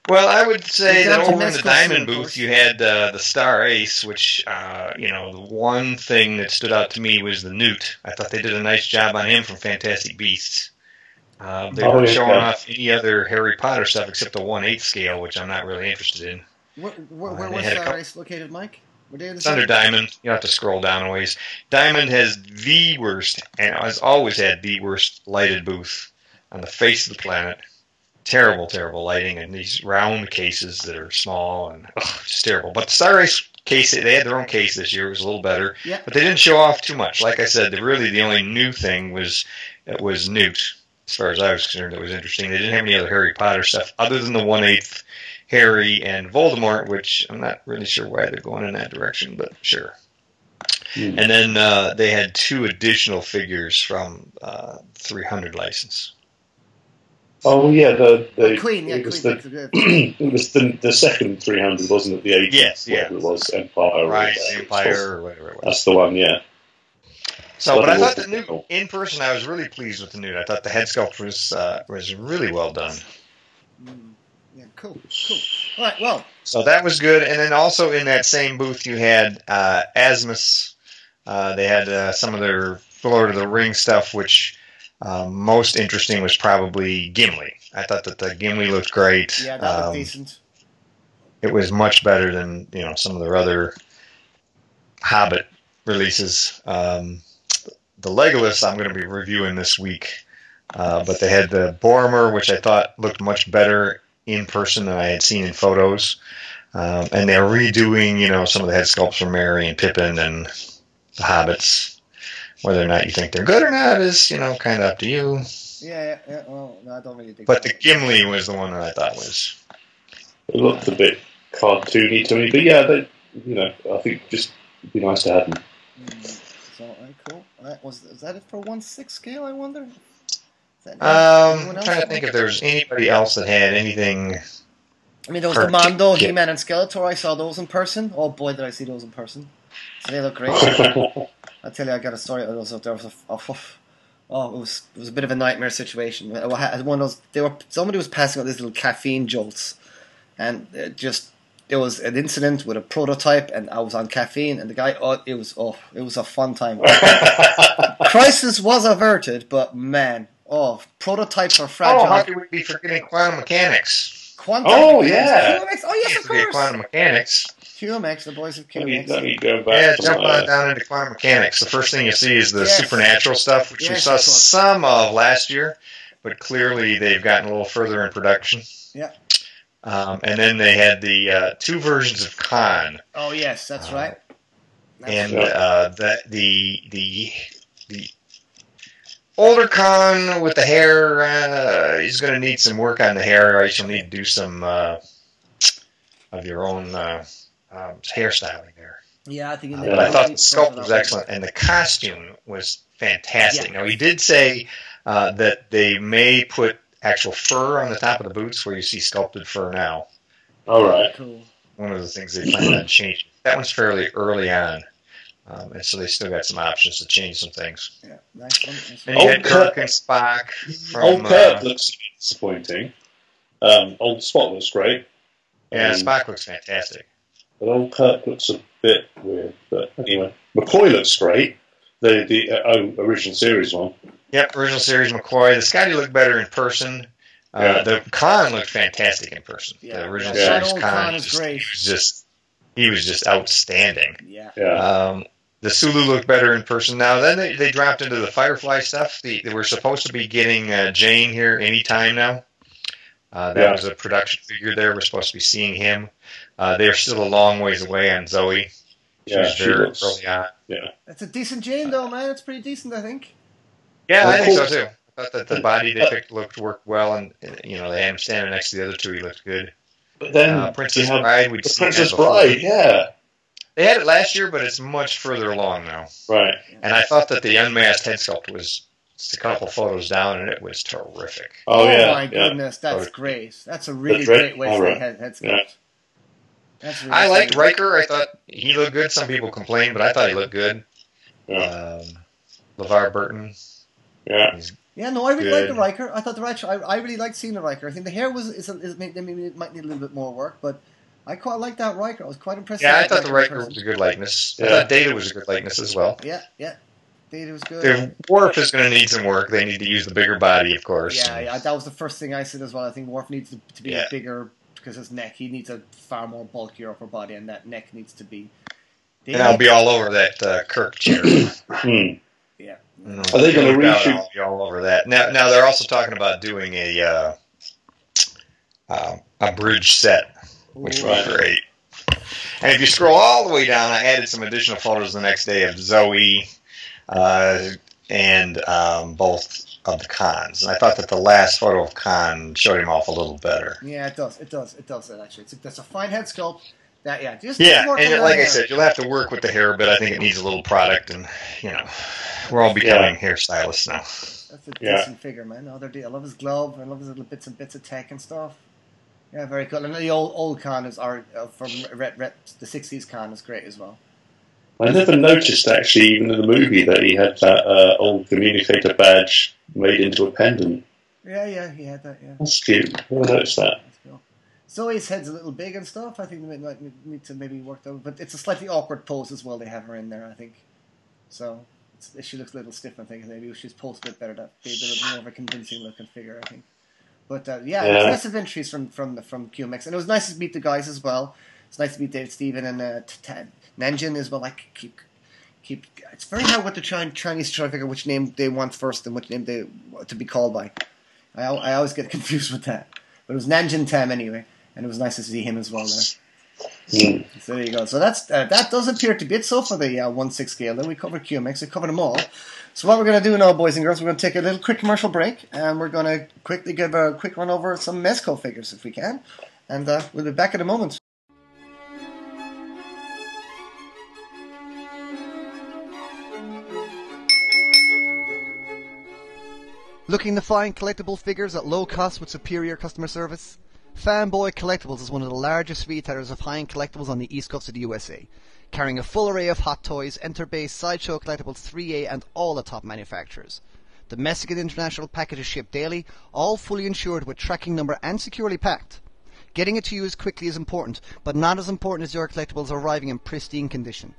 Well, I would say that over in the Diamond booth, you had uh, the Star Ace, which, uh, you know, the one thing that stood out to me was the Newt. I thought they did a nice job on him from Fantastic Beasts. Uh, they Oh, weren't yeah. showing off any other Harry Potter stuff except the 1 8 scale, which I'm not really interested in. Where, where, Uh, was had a couple- Race located, Mike? Were they in the It's under Diamond. You have to scroll down a ways. Diamond has the worst, and has always had the worst lighted booth on the face of the planet. Terrible, terrible lighting, and these round cases that are small and ugh, just terrible. But the Star Ace case, they had their own case this year. It was a little better, Yeah. but they didn't show off too much. Like I said, the, really the only new thing was it was Newt. As far as I was concerned, that was interesting. They didn't have any other Harry Potter stuff other than the one eighth Harry and Voldemort, which I'm not really sure why they're going in that direction, but sure. Hmm. And then uh, they had two additional figures from uh, 300 license. Oh yeah, the the Queen, yeah, it was Queen. the the- it was the the second 300, wasn't it? The 80, Yes, yeah. it was Empire. or Right, whatever. Empire, or whatever it was. That's the one. Yeah. So, but I thought the new in person, I was really pleased with the Newt. I thought the head sculpt was uh, was really well done. Mm, yeah, cool, cool. All right, well, So that was good. And then also in that same booth, you had uh, Asmus. Uh, they had uh, some of their Lord of the Ring stuff, which uh, most interesting was probably Gimli. I thought that the Gimli looked great. yeah, that looked Um, decent. it was much better than you know some of their other Hobbit releases. Um, the Legolas I'm going to be reviewing this week, uh, but they had the Boromir, which I thought looked much better in person than I had seen in photos. Um, and they're redoing, you know, some of the head sculpts from Merry and Pippin and the Hobbits. Whether or not you think they're good or not is, you know, kind of up to you. Yeah, yeah, yeah. Well, no, I don't really think. But the Gimli was the one that I thought was It looked a bit cartoony to me, but yeah, they, you know, I think just it'd be nice to have them. Mm, so, all cool. Was that it for one six scale? I wonder. Is that it? Um, I'm trying to think if there's anybody else that had anything. I mean, there was the Particular- Mando, He-Man, and Skeletor. I saw those in person. Oh boy, did I see those in person! So they look great. I tell you, I got a story. There was a, there was a oh, oh, it was it was a bit of a nightmare situation. One of those, they were somebody was passing out these little caffeine jolts, and it just there was an incident with a prototype, and I was on caffeine, and the guy, oh, it was oh, it was a fun time. Crisis was averted, but man, oh, prototypes are fragile. Oh, how could we be forgetting quantum mechanics? Quantum Oh, mechanics. yeah. QMX. Oh yes, Can't of course. quantum mechanics. QMX, the boys of Let me, QMX. let me go back. Yeah, to jump on down into quantum mechanics. The first thing you see is the Yes. supernatural stuff, which we Yes, saw some of last year, but clearly they've gotten a little further in production. Yeah. Um, and then they had the uh, two versions of Khan, Oh yes, that's Uh, right. That's and Yeah. uh, that the the the older Khan with the hair, uh, he's going to need some work on the hair. Or you'll need to do some uh, of your own uh, um, hairstyling there. Yeah, I think. But I thought the sculpt was excellent, and the costume was fantastic. Yeah. Now he did say uh, that they may put actual fur on the top of the boots, where you see sculpted fur now. All right. Cool. One of the things they plan on changing. That one's fairly early on, um, and so they still got some options to change some things. Yeah, nice one. Nice And one. you Old Kirk Kirk- and Spock Old from Kirk uh, looks disappointing. Um, old Spock looks great. yeah, Um, Spock looks fantastic. But old Kirk looks a bit weird. But anyway, McCoy looks great. The the uh, oh, original series one. Yep, original series McCoy. The Scotty looked better in person. Uh, Yeah. The Khan looked fantastic in person. Yeah. The original Yeah. series That Khan, Khan is just, great. He was just he was just outstanding. Yeah. Yeah. Um, the Sulu looked better in person. Now then they, they dropped into the Firefly stuff. The, they were supposed to be getting uh, Jayne here anytime now. Uh, that Yeah. was a production figure there. We're supposed to be seeing him. Uh, they're still a long ways away on Zoe. She yeah. was She looks. early on. It's a decent Jayne, though, man. It's pretty decent, I think. Yeah, Well, I think so too. I thought that the body they picked looked worked well, and you know they had him standing next to the other two. He looked good. But then Uh, you Princess have Bride, we'd the Princess. Bride. Yeah. They had it last year, but it's much further along now. Right. And I thought that the unmasked head sculpt was just a couple photos down, and it was terrific. Oh, yeah. my yeah. goodness, that's Oh, great. That's a really dread- great way to all say right. head, head sculpt. Yeah. That's really I liked great. Riker. I thought he looked good. Some people complained, but I thought he looked good. Yeah. Um, LeVar Burton. Yeah. Yeah, no, I really Good. liked the Riker. I thought the Riker. I, I really liked seeing the Riker. I think the hair was is, is maybe, maybe it might need a little bit more work, but I quite liked that Riker. I was quite impressed. Yeah, I thought the Riker person. was a good likeness. I thought Data was a good likeness as well. Yeah, yeah. Data was good. The Worf is going to need some work. They need to use the bigger body, of course. Yeah, yeah, that was the first thing I said as well. I think Worf needs to, to be Yeah. bigger because his neck. He needs a far more bulkier upper body, and that neck needs to be. And I'll be all over that uh, Kirk chair. Hmm. Are they gonna doubt reshoot- I'll all over that. Now, now they're also talking about doing a uh, uh, a bridge set, which would Right. be great. And if you scroll all the way down, I added some additional photos the next day of Zoe uh, and um, both of the Khans. And I thought that the last photo of Khan showed him off a little better. Yeah, it does. It does. It does. That actually, it's a, that's a fine head sculpt. That yeah, just Yeah, just and that like I said, you'll have to work with the hair, but I think it needs a little product, and you know, we're all becoming hairstylists now. Yeah. That's a decent figure, man. No, they're I love his glove. I love his little bits and bits of tech and stuff. Yeah, very cool. And the old old Khan is our uh, from Ret, Ret, the '60s Khan is great as well. I never noticed actually, even in the movie, that he had that uh, old communicator badge made into a pendant. Yeah, yeah, he had that. Yeah, That's cute. Never noticed that. Zoe's head's a little big and stuff. I think they might need- to maybe work that, but it's a slightly awkward pose as well. They have her in there, I think. So it's, she looks a little stiff. I think maybe if she's posed a bit better, that'd be a bit more of a convincing looking figure. I think. But uh, yeah, Yeah. impressive entries from from the, from QMX, and it was nice to meet the guys as well. It's nice to meet David Steven and uh, T- T- Nanjin as well. Like keep keep. It's very hard with the Chin- Chinese to try to figure out which name they want first and which name they to be called by. I, I always get confused with that. But it was Nanjin Tam anyway, and it was nice to see him as well there. So there you go. So that's uh, that does appear to be it. So for the uh, one six scale, then we covered QMX, we covered them all. So what we're going to do now, boys and girls, we're going to take a little quick commercial break, and we're going to quickly give a quick run over some Mezco figures if we can, and uh, we'll be back in a moment. Looking to find collectible figures at low cost with superior customer service? Fanboy Collectibles is one of the largest retailers of high-end collectibles on the east coast of the USA, carrying a full array of hot toys, Enterbay sideshow collectibles 3A and all the top manufacturers. Domestic and international packages shipped daily, all fully insured with tracking number and securely packed. Getting it to you as quickly is important, but not as important as your collectibles arriving in pristine condition.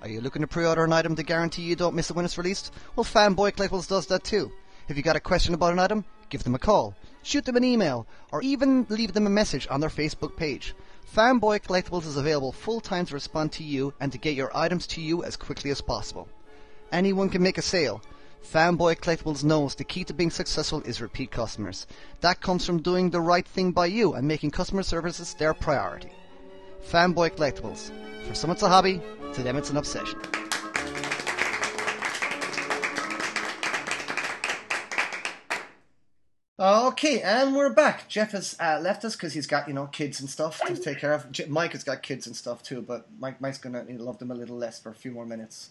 Are you looking to pre-order an item to guarantee you don't miss it when it's released? Well, Fanboy Collectibles does that too. If you got a question about an item, give them a call, shoot them an email, or even leave them a message on their Facebook page. Fanboy Collectibles is available full time to respond to you and to get your items to you as quickly as possible. Anyone can make a sale. Fanboy Collectibles knows the key to being successful is repeat customers. That comes from doing the right thing by you and making customer services their priority. Fanboy Collectibles. For some it's a hobby, to them it's an obsession. Okay, and we're back. Jeff has uh, left us because he's got you know kids and stuff to take care of. Je- Mike has got kids and stuff too, but Mike Mike's gonna love them a little less for a few more minutes,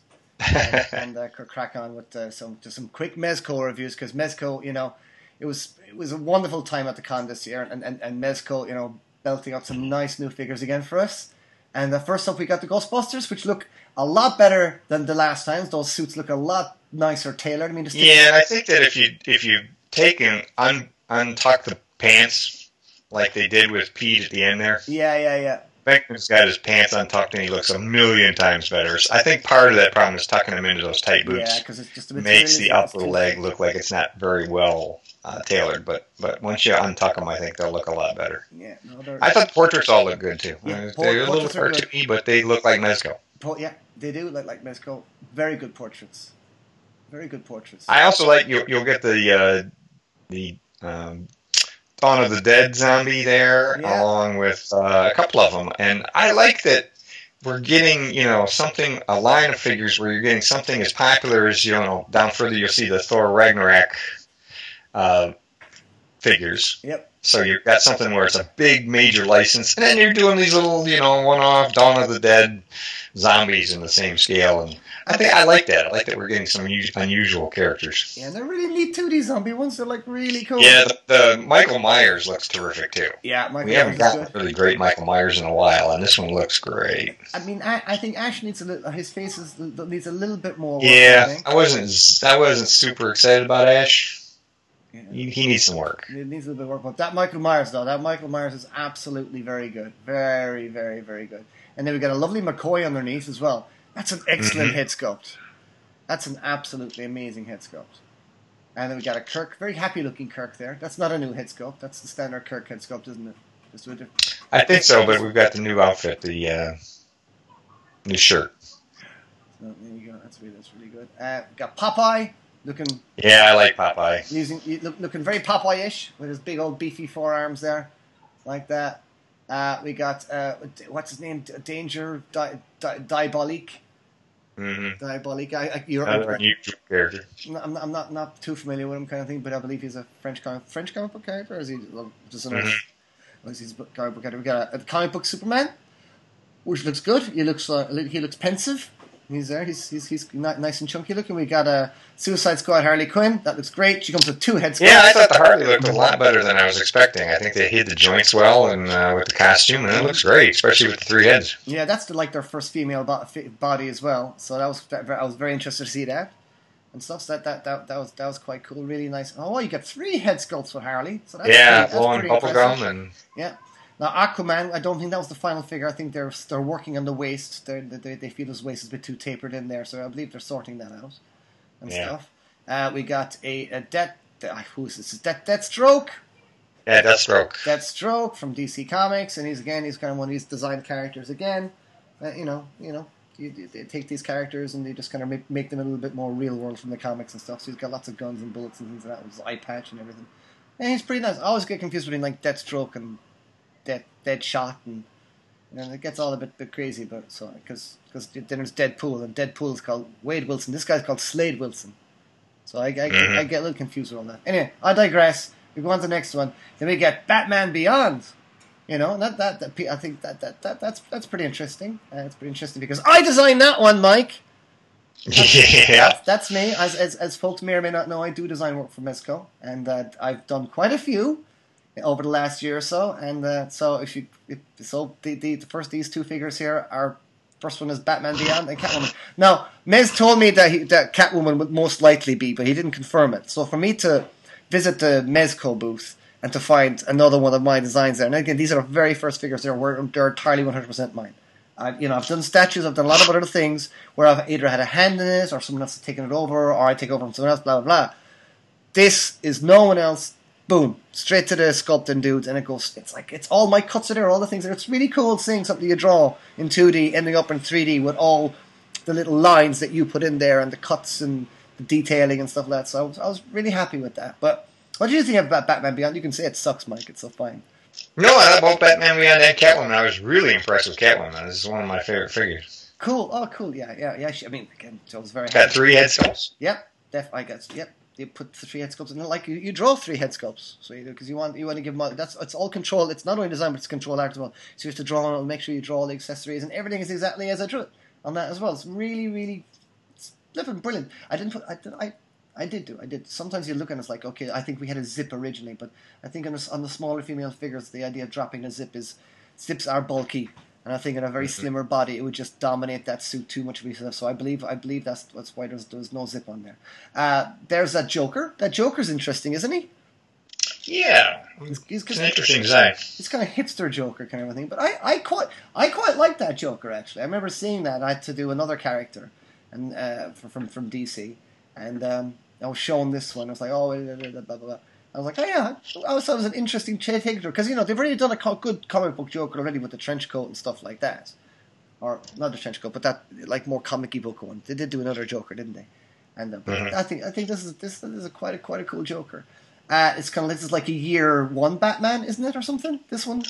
and, and uh, crack on with uh, some just some quick Mezco reviews because Mezco, you know, it was it was a wonderful time at the con this year, and and, and Mezco, you know, belting out some nice new figures again for us. And the first up, we got the Ghostbusters, which look a lot better than the last times. Those suits look a lot nicer tailored. I mean, just Yeah, I think that if you if you take and un, untuck the pants like they did with Pete at the end there, yeah, yeah, yeah. Venkman's got his pants untucked and he looks a million times better. So I think part of that problem is tucking him into those tight boots. Yeah, because it's just a bit makes the upper leg look like it's not very well uh, tailored. But but once you untuck them, I think they'll look a lot better. Yeah, no, I thought the portraits all look good too. Yeah, Uh, they're a little are good. cartoony, but they look like Mezco. yeah, they do look like Mezco. Very good portraits. Very good portraits. I also like you. You'll get the uh, the um, Dawn of the Dead zombie there, Yeah. along with uh, a couple of them, and I like that we're getting you know something a line of figures where you're getting something as popular as you know down further you'll see the Thor Ragnarok uh, figures. Yep. So you've got something where it's a big major license, and then you're doing these little you know one-off Dawn of the Dead zombies in the same scale, and I think I like that. I like that we're getting some unusual characters. Yeah, they're really neat too. These zombie ones, they're like really cool. Yeah, the, the Michael Myers looks terrific too. yeah. Michael We haven't gotten really great Michael Myers in a while, and this one looks great. I mean, I, I think Ash needs a little. His face is, needs a little bit more. Work, I Yeah, think. I wasn't I wasn't super excited about Ash. Yeah. He, he needs some work. It needs a little bit of work, but that Michael Myers though, that Michael Myers is absolutely very good, very, very, very good. And then we've got a lovely McCoy underneath as well. That's an excellent Mhm. head sculpt. That's an absolutely amazing head sculpt. And then we got a Kirk, very happy looking Kirk there. That's not a new head sculpt. That's the standard Kirk head sculpt, isn't it? Just with a different- I think so, but we've got the new outfit, the uh, new shirt. so there you go. That's really, that's really good. Uh, we got Popeye looking Yeah, I like Popeye. using look, looking very Popeye-ish with his big old beefy forearms there, like that. Uh, we got uh, what's his name? Danger Di- Di- Diabolik. Mm-hmm. Diabolik. I, I, you're, Another unusual character. I'm, not, I'm not not too familiar with him, kind of thing, but I believe he's a French comic French comic book character, or is he just another? Mhm. Or is he a comic book character? We got a, a comic book Superman, which looks good. He looks uh, he looks pensive. He's there. He's he's, he's ni- nice and chunky looking. We got a Suicide Squad Harley Quinn. That looks great. She comes with two head. Yeah, I thought the Harley looked a lot better than I was expecting. I think they hid the joints well and uh, with the costume, and it looks great, especially with the three heads. Yeah, that's the, like their first female bo- body as well. So that was I was very interested to see that and stuff. So that, that that that was that was quite cool. Really nice. Oh, you got three head sculpts with Harley. So that's yeah, pretty, blowing that's pretty bubblegum and Yeah. Now Aquaman, I don't think that was the final figure. I think they're they're working on the waist. They're, they they feel his waist is a bit too tapered in there, so I believe they're sorting that out and Yeah. stuff. Uh, we got a, a death. Uh, who's this? Death Deathstroke. yeah, Deathstroke. Deathstroke from DC Comics, and he's again he's kind of one of these designed characters again. Uh, you know, you know, you, you- they take these characters and they just kind of make, make them a little bit more real world from the comics and stuff. So he's got lots of guns and bullets and things like that with his eye patch and everything. And he's pretty nice. I always get confused between like Deathstroke and Dead shot and and it gets all a bit, bit crazy. But so because because then there's Deadpool, and Deadpool is called Wade Wilson. This guy's called Slade Wilson. So I, I, Mhm. I get a little confused with all that. Anyway, I digress. We go on to the next one. Then we get Batman Beyond. You know, that, that, that I think that, that, that that's that's pretty interesting. Uh, it's pretty interesting because I designed that one, Mike. yeah, That's me. As, as as folks may or may not know, I do design work for Mezco, and uh, I've done quite a few over the last year or so. And uh, so if you if, so, the, the the first these two figures here are. First one is Batman Beyond and Catwoman. Now, Mez told me that he, that Catwoman would most likely be, but he didn't confirm it. So for me to visit the Mezco booth and to find another one of my designs there, and again, these are the very first figures. They're were- they're entirely 100% mine. I, you know, I've done statues. I've done a lot of other things where I've either had a hand in it, or someone else has taken it over, or I take over from someone else. Blah blah blah. This is no one else. Boom, straight to the sculpting dudes, and it goes. It's like it's all my cuts are there, all the things there. It's really cool seeing something you draw in two D ending up in three D with all the little lines that you put in there and the cuts and the detailing and stuff like that. So I was, I was really happy with that. But what do you think about Batman Beyond? You can say it sucks, Mike. It's so fine. no, I both Batman Beyond and Catwoman. I was really impressed with Catwoman. This is one of my favorite figures. Cool. Oh, cool. Yeah, yeah, yeah. she- I mean, again, I was very got happy. three head sculpts. Yep. Def, I guess. Yep. You put the three head sculpts, and like you, you draw three head sculpts. So you because you want you want to give them that's it's all control. It's not only design, but it's control art as well. So you have to draw and make sure you draw all the accessories, and everything is exactly as I drew it on that as well. It's really really it's living brilliant. I didn't put I did I. I did do. I did. Sometimes you look and it's like, okay, I think we had a zip originally, but I think on the, on the smaller female figures, the idea of dropping a zip is zips are bulky, and I think in a very Mhm. slimmer body, it would just dominate that suit too much. So I believe I believe that's that's why there's there's no zip on there. Uh, there's that Joker. That Joker's interesting, isn't he? Yeah, He's, he's, it's an interesting design. It's kind of hipster Joker kind of a thing. But I, I quite I quite like that Joker actually. I remember seeing that. I had to do another character, and uh, from from from DC, and um, I was shown this one. I was like, oh, blah blah blah. I was like, oh yeah, I was thought it was an interesting take because you know they've already done a co- good comic book Joker already with the trench coat and stuff like that, or not the trench coat, but that like more comic book one. They did do another Joker, didn't they? And uh, Mhm. I think I think this is this, this is a quite a quite a cool Joker. Uh, it's kind of this is like a year one Batman, isn't it, or something? This one.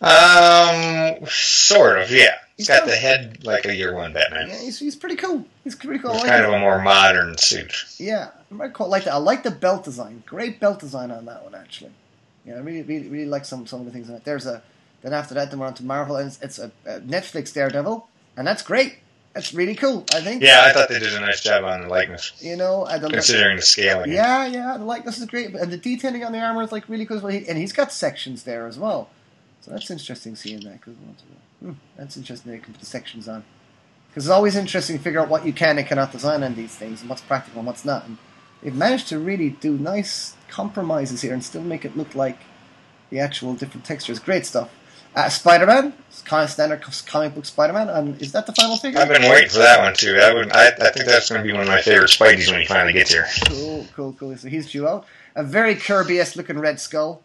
Um, sort of, yeah. He's got got- the head like a year one Batman. Yeah, he's, he's pretty cool. He's pretty cool. It's like kind it. of a more modern suit. Yeah, I quite like that. I like the belt design. Great belt design on that one, actually. Yeah, I really, really, really like some some of the things in it. There's a then after that, then we're on to Marvel, and it's, it's a, a Netflix Daredevil, and that's great. That's really cool. I think. Yeah, I thought they did a nice job on the likeness, You know, and the, considering the scaling. yeah, yeah, the likeness is great, and the detailing on the armor is like really cool as well. And he's got sections there as well, so that's interesting seeing that. Cause, hmm, that's interesting they can put the sections on. Because it's always interesting to figure out what you can and cannot design on these things, and what's practical and what's not. And they've managed to really do nice compromises here and still make it look like the actual different textures. Great stuff. Uh, Spider-Man, it's kind of standard comic book Spider-Man, and is that the final figure? I've been waiting for that one too. I would, I, I think that's going to be one of my favorite Spideys when he finally gets here. Cool, cool, cool. So he's due out. A very Kirby-esque looking Red Skull.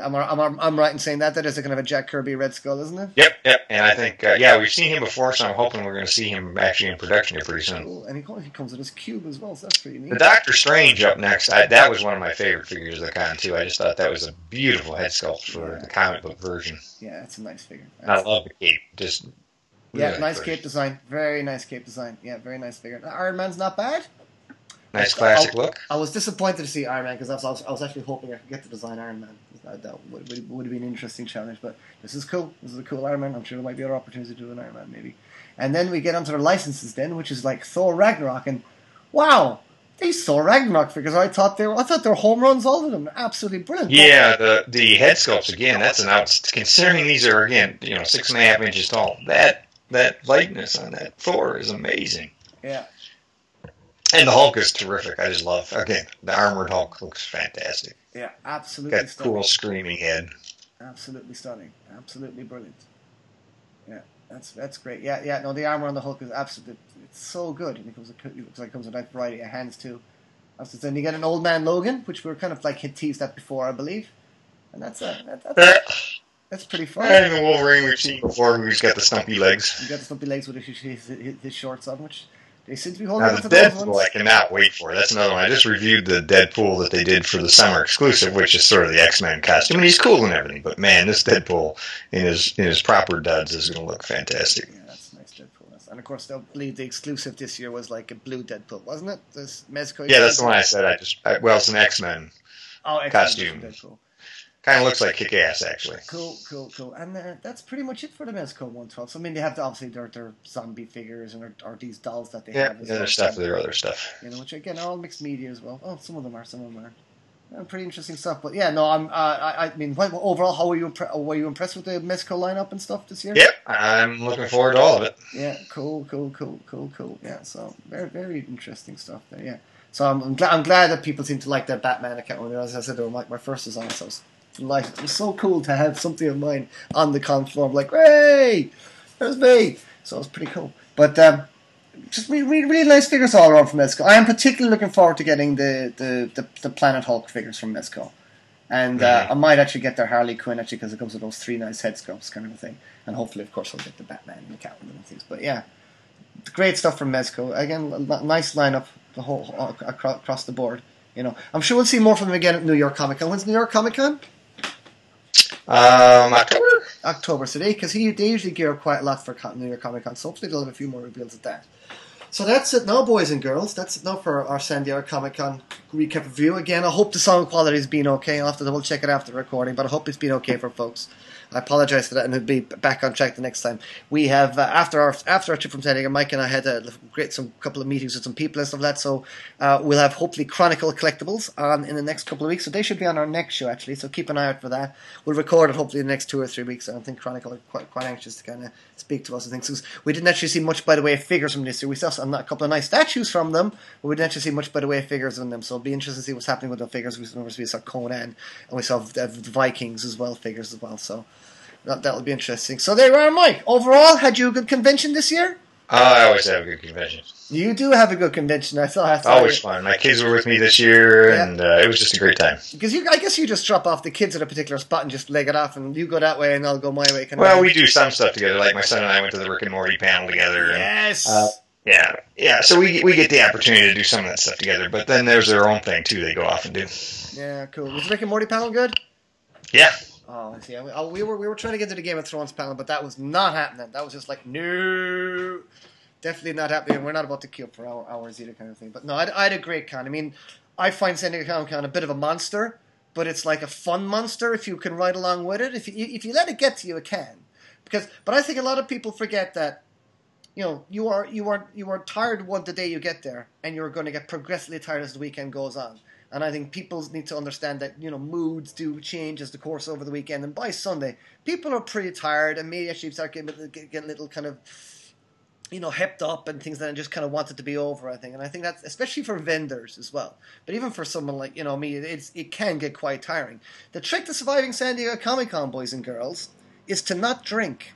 I'm, I'm, I'm right in saying that. That is a kind of a Jack Kirby Red Skull, isn't it? Yep, yep. And I think, uh, yeah, we've seen him before, so I'm hoping we're going to see him actually in production here pretty soon. Cool. And he, he comes with his cube as well, so that's pretty neat. The Doctor Strange up next. I, that was one of my favorite figures of the con too. I just thought that was a beautiful head sculpt for the comic book version. Yeah, that's a nice figure. And I love the cape. Just yeah, nice pretty. cape design. Very nice cape design. Yeah, very nice figure. Iron Man's not bad. Nice classic I'll- look. I was disappointed to see Iron Man because I was, I was actually hoping I could get to design Iron Man. That, would, would, would have been an interesting challenge, but this is cool. This is a cool Iron Man. I'm sure there might be other opportunities to do an Iron Man, maybe. And then we get onto the licenses, then, which is like Thor Ragnarok, and wow, these Thor Ragnarok figures. I thought they were, I thought they were home runs, all of them. Absolutely brilliant. Yeah, the the head sculpts again. That's an out. Considering these are again, you know, six and a half inches tall. That that likeness on that Thor is amazing. yeah, And the Hulk is terrific. I just love again the armored Hulk looks fantastic. yeah, absolutely Got stunning. cool screaming head. Absolutely stunning. Absolutely brilliant. Yeah, that's that's great. Yeah, yeah. No, the armor on the Hulk is absolutely it's so good, and it comes it looks like it comes with a nice variety of hands too. Then you get an old man Logan, which we were kind of like had teased at before, I believe, and that's a that, that's, uh, that's pretty fun. And the Wolverine we've seen before, who's got the stumpy legs. You got the stumpy legs with his, his, his, his shorts on, which they seem to be holding Now on the to Deadpool. I cannot wait for. That's another one. I just reviewed the Deadpool that they did for the summer exclusive, which is sort of the X Men costume. And he's cool and everything, but man, this Deadpool in his in his proper duds is going to look fantastic. Yeah, that's a nice Deadpool. That's- And of course, I believe the exclusive this year was like a blue Deadpool, wasn't it? This Mezco. Yeah, that's the one I said. I just I, well, it's an X Men. Oh, costume. Deadpool. Kind of looks like Kick Ass, actually. Cool, cool, cool. And uh, that's pretty much it for the Mezco 112. So, I mean, they have to, obviously their, their zombie figures and their, or these dolls that they Yeah, have. as the other well. stuff, their other stuff. You know, which again are all mixed media as well. Oh, some of them are, some of them aren't. Yeah, pretty interesting stuff. But yeah, no, I'm. Uh, I, I mean, what, overall, how were you? Impre- were you impressed with the Mezco lineup and stuff this year? Yep, I'm looking forward to all of it. Yeah, cool, cool, cool, cool, cool. Yeah, so very, very interesting stuff there. Yeah, so I'm, I'm glad. I'm glad that people seem to like their Batman account. As I said, they were like my first design, so I was delighted. It was so cool to have something of mine on the con floor. I'm like, hey, there's me. So it was pretty cool. But um, just really, really, really nice figures all around from Mezco. I am particularly looking forward to getting the the, the, the Planet Hulk figures from Mezco. And uh. I might actually get their Harley Quinn actually because it comes with those three nice head sculpts kind of a thing. And hopefully, of course, I'll get the Batman and the Catwoman and things. But yeah, great stuff from Mezco. Again, nice lineup the whole across, across the board. You know, I'm sure we'll see more from them again at New York Comic Con. When's New York Comic Con? Um, October. October. So they because he they usually gear up quite a lot for Con- New York Comic Con. So hopefully they'll have a few more reveals at that. So that's it now, boys and girls. That's it now for our San Diego Comic Con recap review. Again, I hope the sound quality has been okay. I'll have to double check it after the recording, but I hope it's been okay for folks. I apologize for that, and it'll be back on track the next time. We have uh, after our after our trip from San Diego, Mike and I had a great some couple of meetings with some people and stuff like that. So uh, we'll have hopefully Chronicle collectibles on in the next couple of weeks. So they should be on our next show actually. So keep an eye out for that. We'll record it hopefully in the next two or three weeks. I don't think Chronicle are quite quite anxious to kind of speak to us and things. We didn't actually see much by the way of figures from this year. We saw some, a couple of nice statues from them, but we didn't actually see much by the way of figures from them. So it'll be interesting to see what's happening with the figures. We, we saw Conan and we saw the Vikings as well, figures as well. So that, that'll be interesting. So there you are, Mike. Overall, had you a good convention this year? Uh, I always have a good convention. You do have a good convention. I thought. I thought Always fun. My kids were with me this year, Yeah. and uh, it was just a great time. Because you, I guess you just drop off the kids at a particular spot and just leg it off, and you go that way, and I'll go my way. Of Well, thing. we do some stuff together. Like my son and I went to the Rick and Morty panel together. And, yes. uh, yeah, yeah. So we we get the opportunity to do some of that stuff together. But then there's their own thing too. They go off and do. yeah, cool. Was the Rick and Morty panel good? Yeah. Oh, see. We were we were trying to get to the Game of Thrones panel, but that was not happening. That was just like no, definitely not happening. We're not about to queue up for hour, hours either, kind of thing. But no, I, I had a great con. I mean, I find San Diego Comic Con a bit of a monster, but it's like a fun monster if you can ride along with it. If you if you let it get to you, it can. Because, but I think a lot of people forget that. You know, you are you are you are tired one the day you get there, and you're going to get progressively tired as the weekend goes on. And I think people need to understand that you know moods do change as the course over the weekend, and by Sunday, people are pretty tired, and maybe actually start getting, getting a little kind of you know, hepped up and things that and just kind of want it to be over, I think. And I think that's especially for vendors as well. But even for someone like, you know, me, it's, it can get quite tiring. The trick to surviving San Diego Comic Con, boys and girls, is to not drink.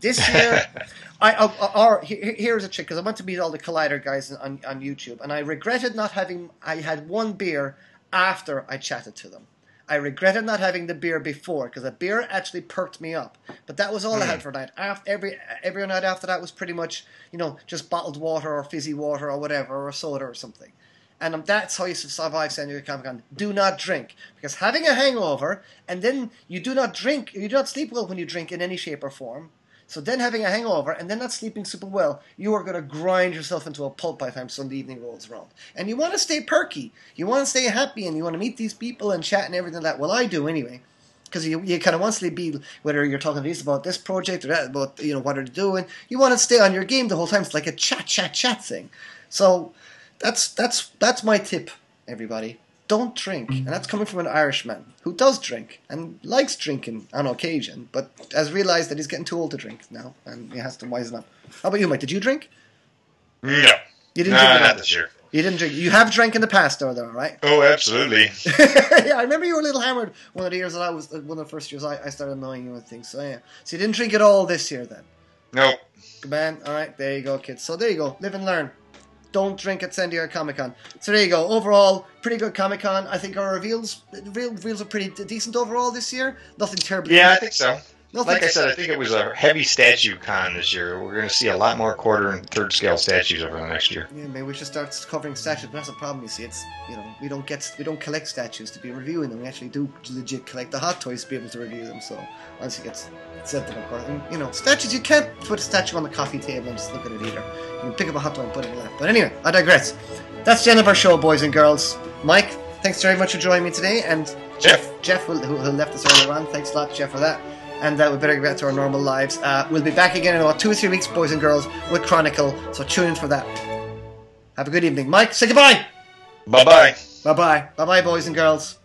This year, I, I, or, here's a trick, because I went to meet all the Collider guys on, on YouTube, and I regretted not having, I had one beer after I chatted to them. I regretted not having the beer before because the beer actually perked me up. But that was all I had for a night. After, every every night after that was pretty much you know just bottled water or fizzy water or whatever or soda or something. And um, that's how you survive San Diego Comic Con. Do not drink because having a hangover and then you do not drink, you do not sleep well when you drink in any shape or form. So then having a hangover and then not sleeping super well, you are going to grind yourself into a pulp by the time Sunday evening rolls around. And you want to stay perky. You want to stay happy and you want to meet these people and chat and everything like that. Well, I do anyway. Because you, you kind of want to be, whether you're talking to these about this project or that, about, you know, what are doing, you want to stay on your game the whole time. It's like a chat, chat, chat thing. So that's, that's, that's my tip, everybody. Don't drink. And that's coming from an Irishman who does drink and likes drinking on occasion, but has realized that he's getting too old to drink now and he has to wisen up. How about you, Mike? Did you drink? No. You didn't drink not this year. You didn't drink. You have drank in the past, though, though, right? Oh, absolutely. yeah, I remember you were a little hammered one of the years that I was uh, one of the first years I, I started knowing you and things. So yeah, so you didn't drink at all this year then. No. Good man. All right, there you go, kids. So there you go. Live and learn. Don't drink at San Diego Comic Con. So there you go. Overall, pretty good Comic Con. I think our reveals, reveal, reveals are pretty decent overall this year. Nothing terribly. Yeah, I think so. Like I said, I think it was a heavy statue con this year. We're going to see a lot more quarter and third scale statues over the next year. Yeah, maybe we should start covering statues. But that's the problem. You see, it's you know we don't get we don't collect statues to be reviewing them. We actually do legit collect the hot toys to be able to review them. So once it gets set them up, and, you know, statues you can't put a statue on the coffee table and just look at it either. You can pick up a hot toy and put it in lap. But anyway, I digress. That's the end of our show, boys and girls. Mike, thanks very much for joining me today, and Jeff, Jeff, who who left us earlier on. Thanks a lot, Jeff, for that. And uh, we better get back to our normal lives. Uh, we'll be back again in about two or three weeks, boys and girls, with Chronicle. So tune in for that. Have a good evening. Mike, say goodbye. Bye bye. Bye bye. Bye bye, boys and girls.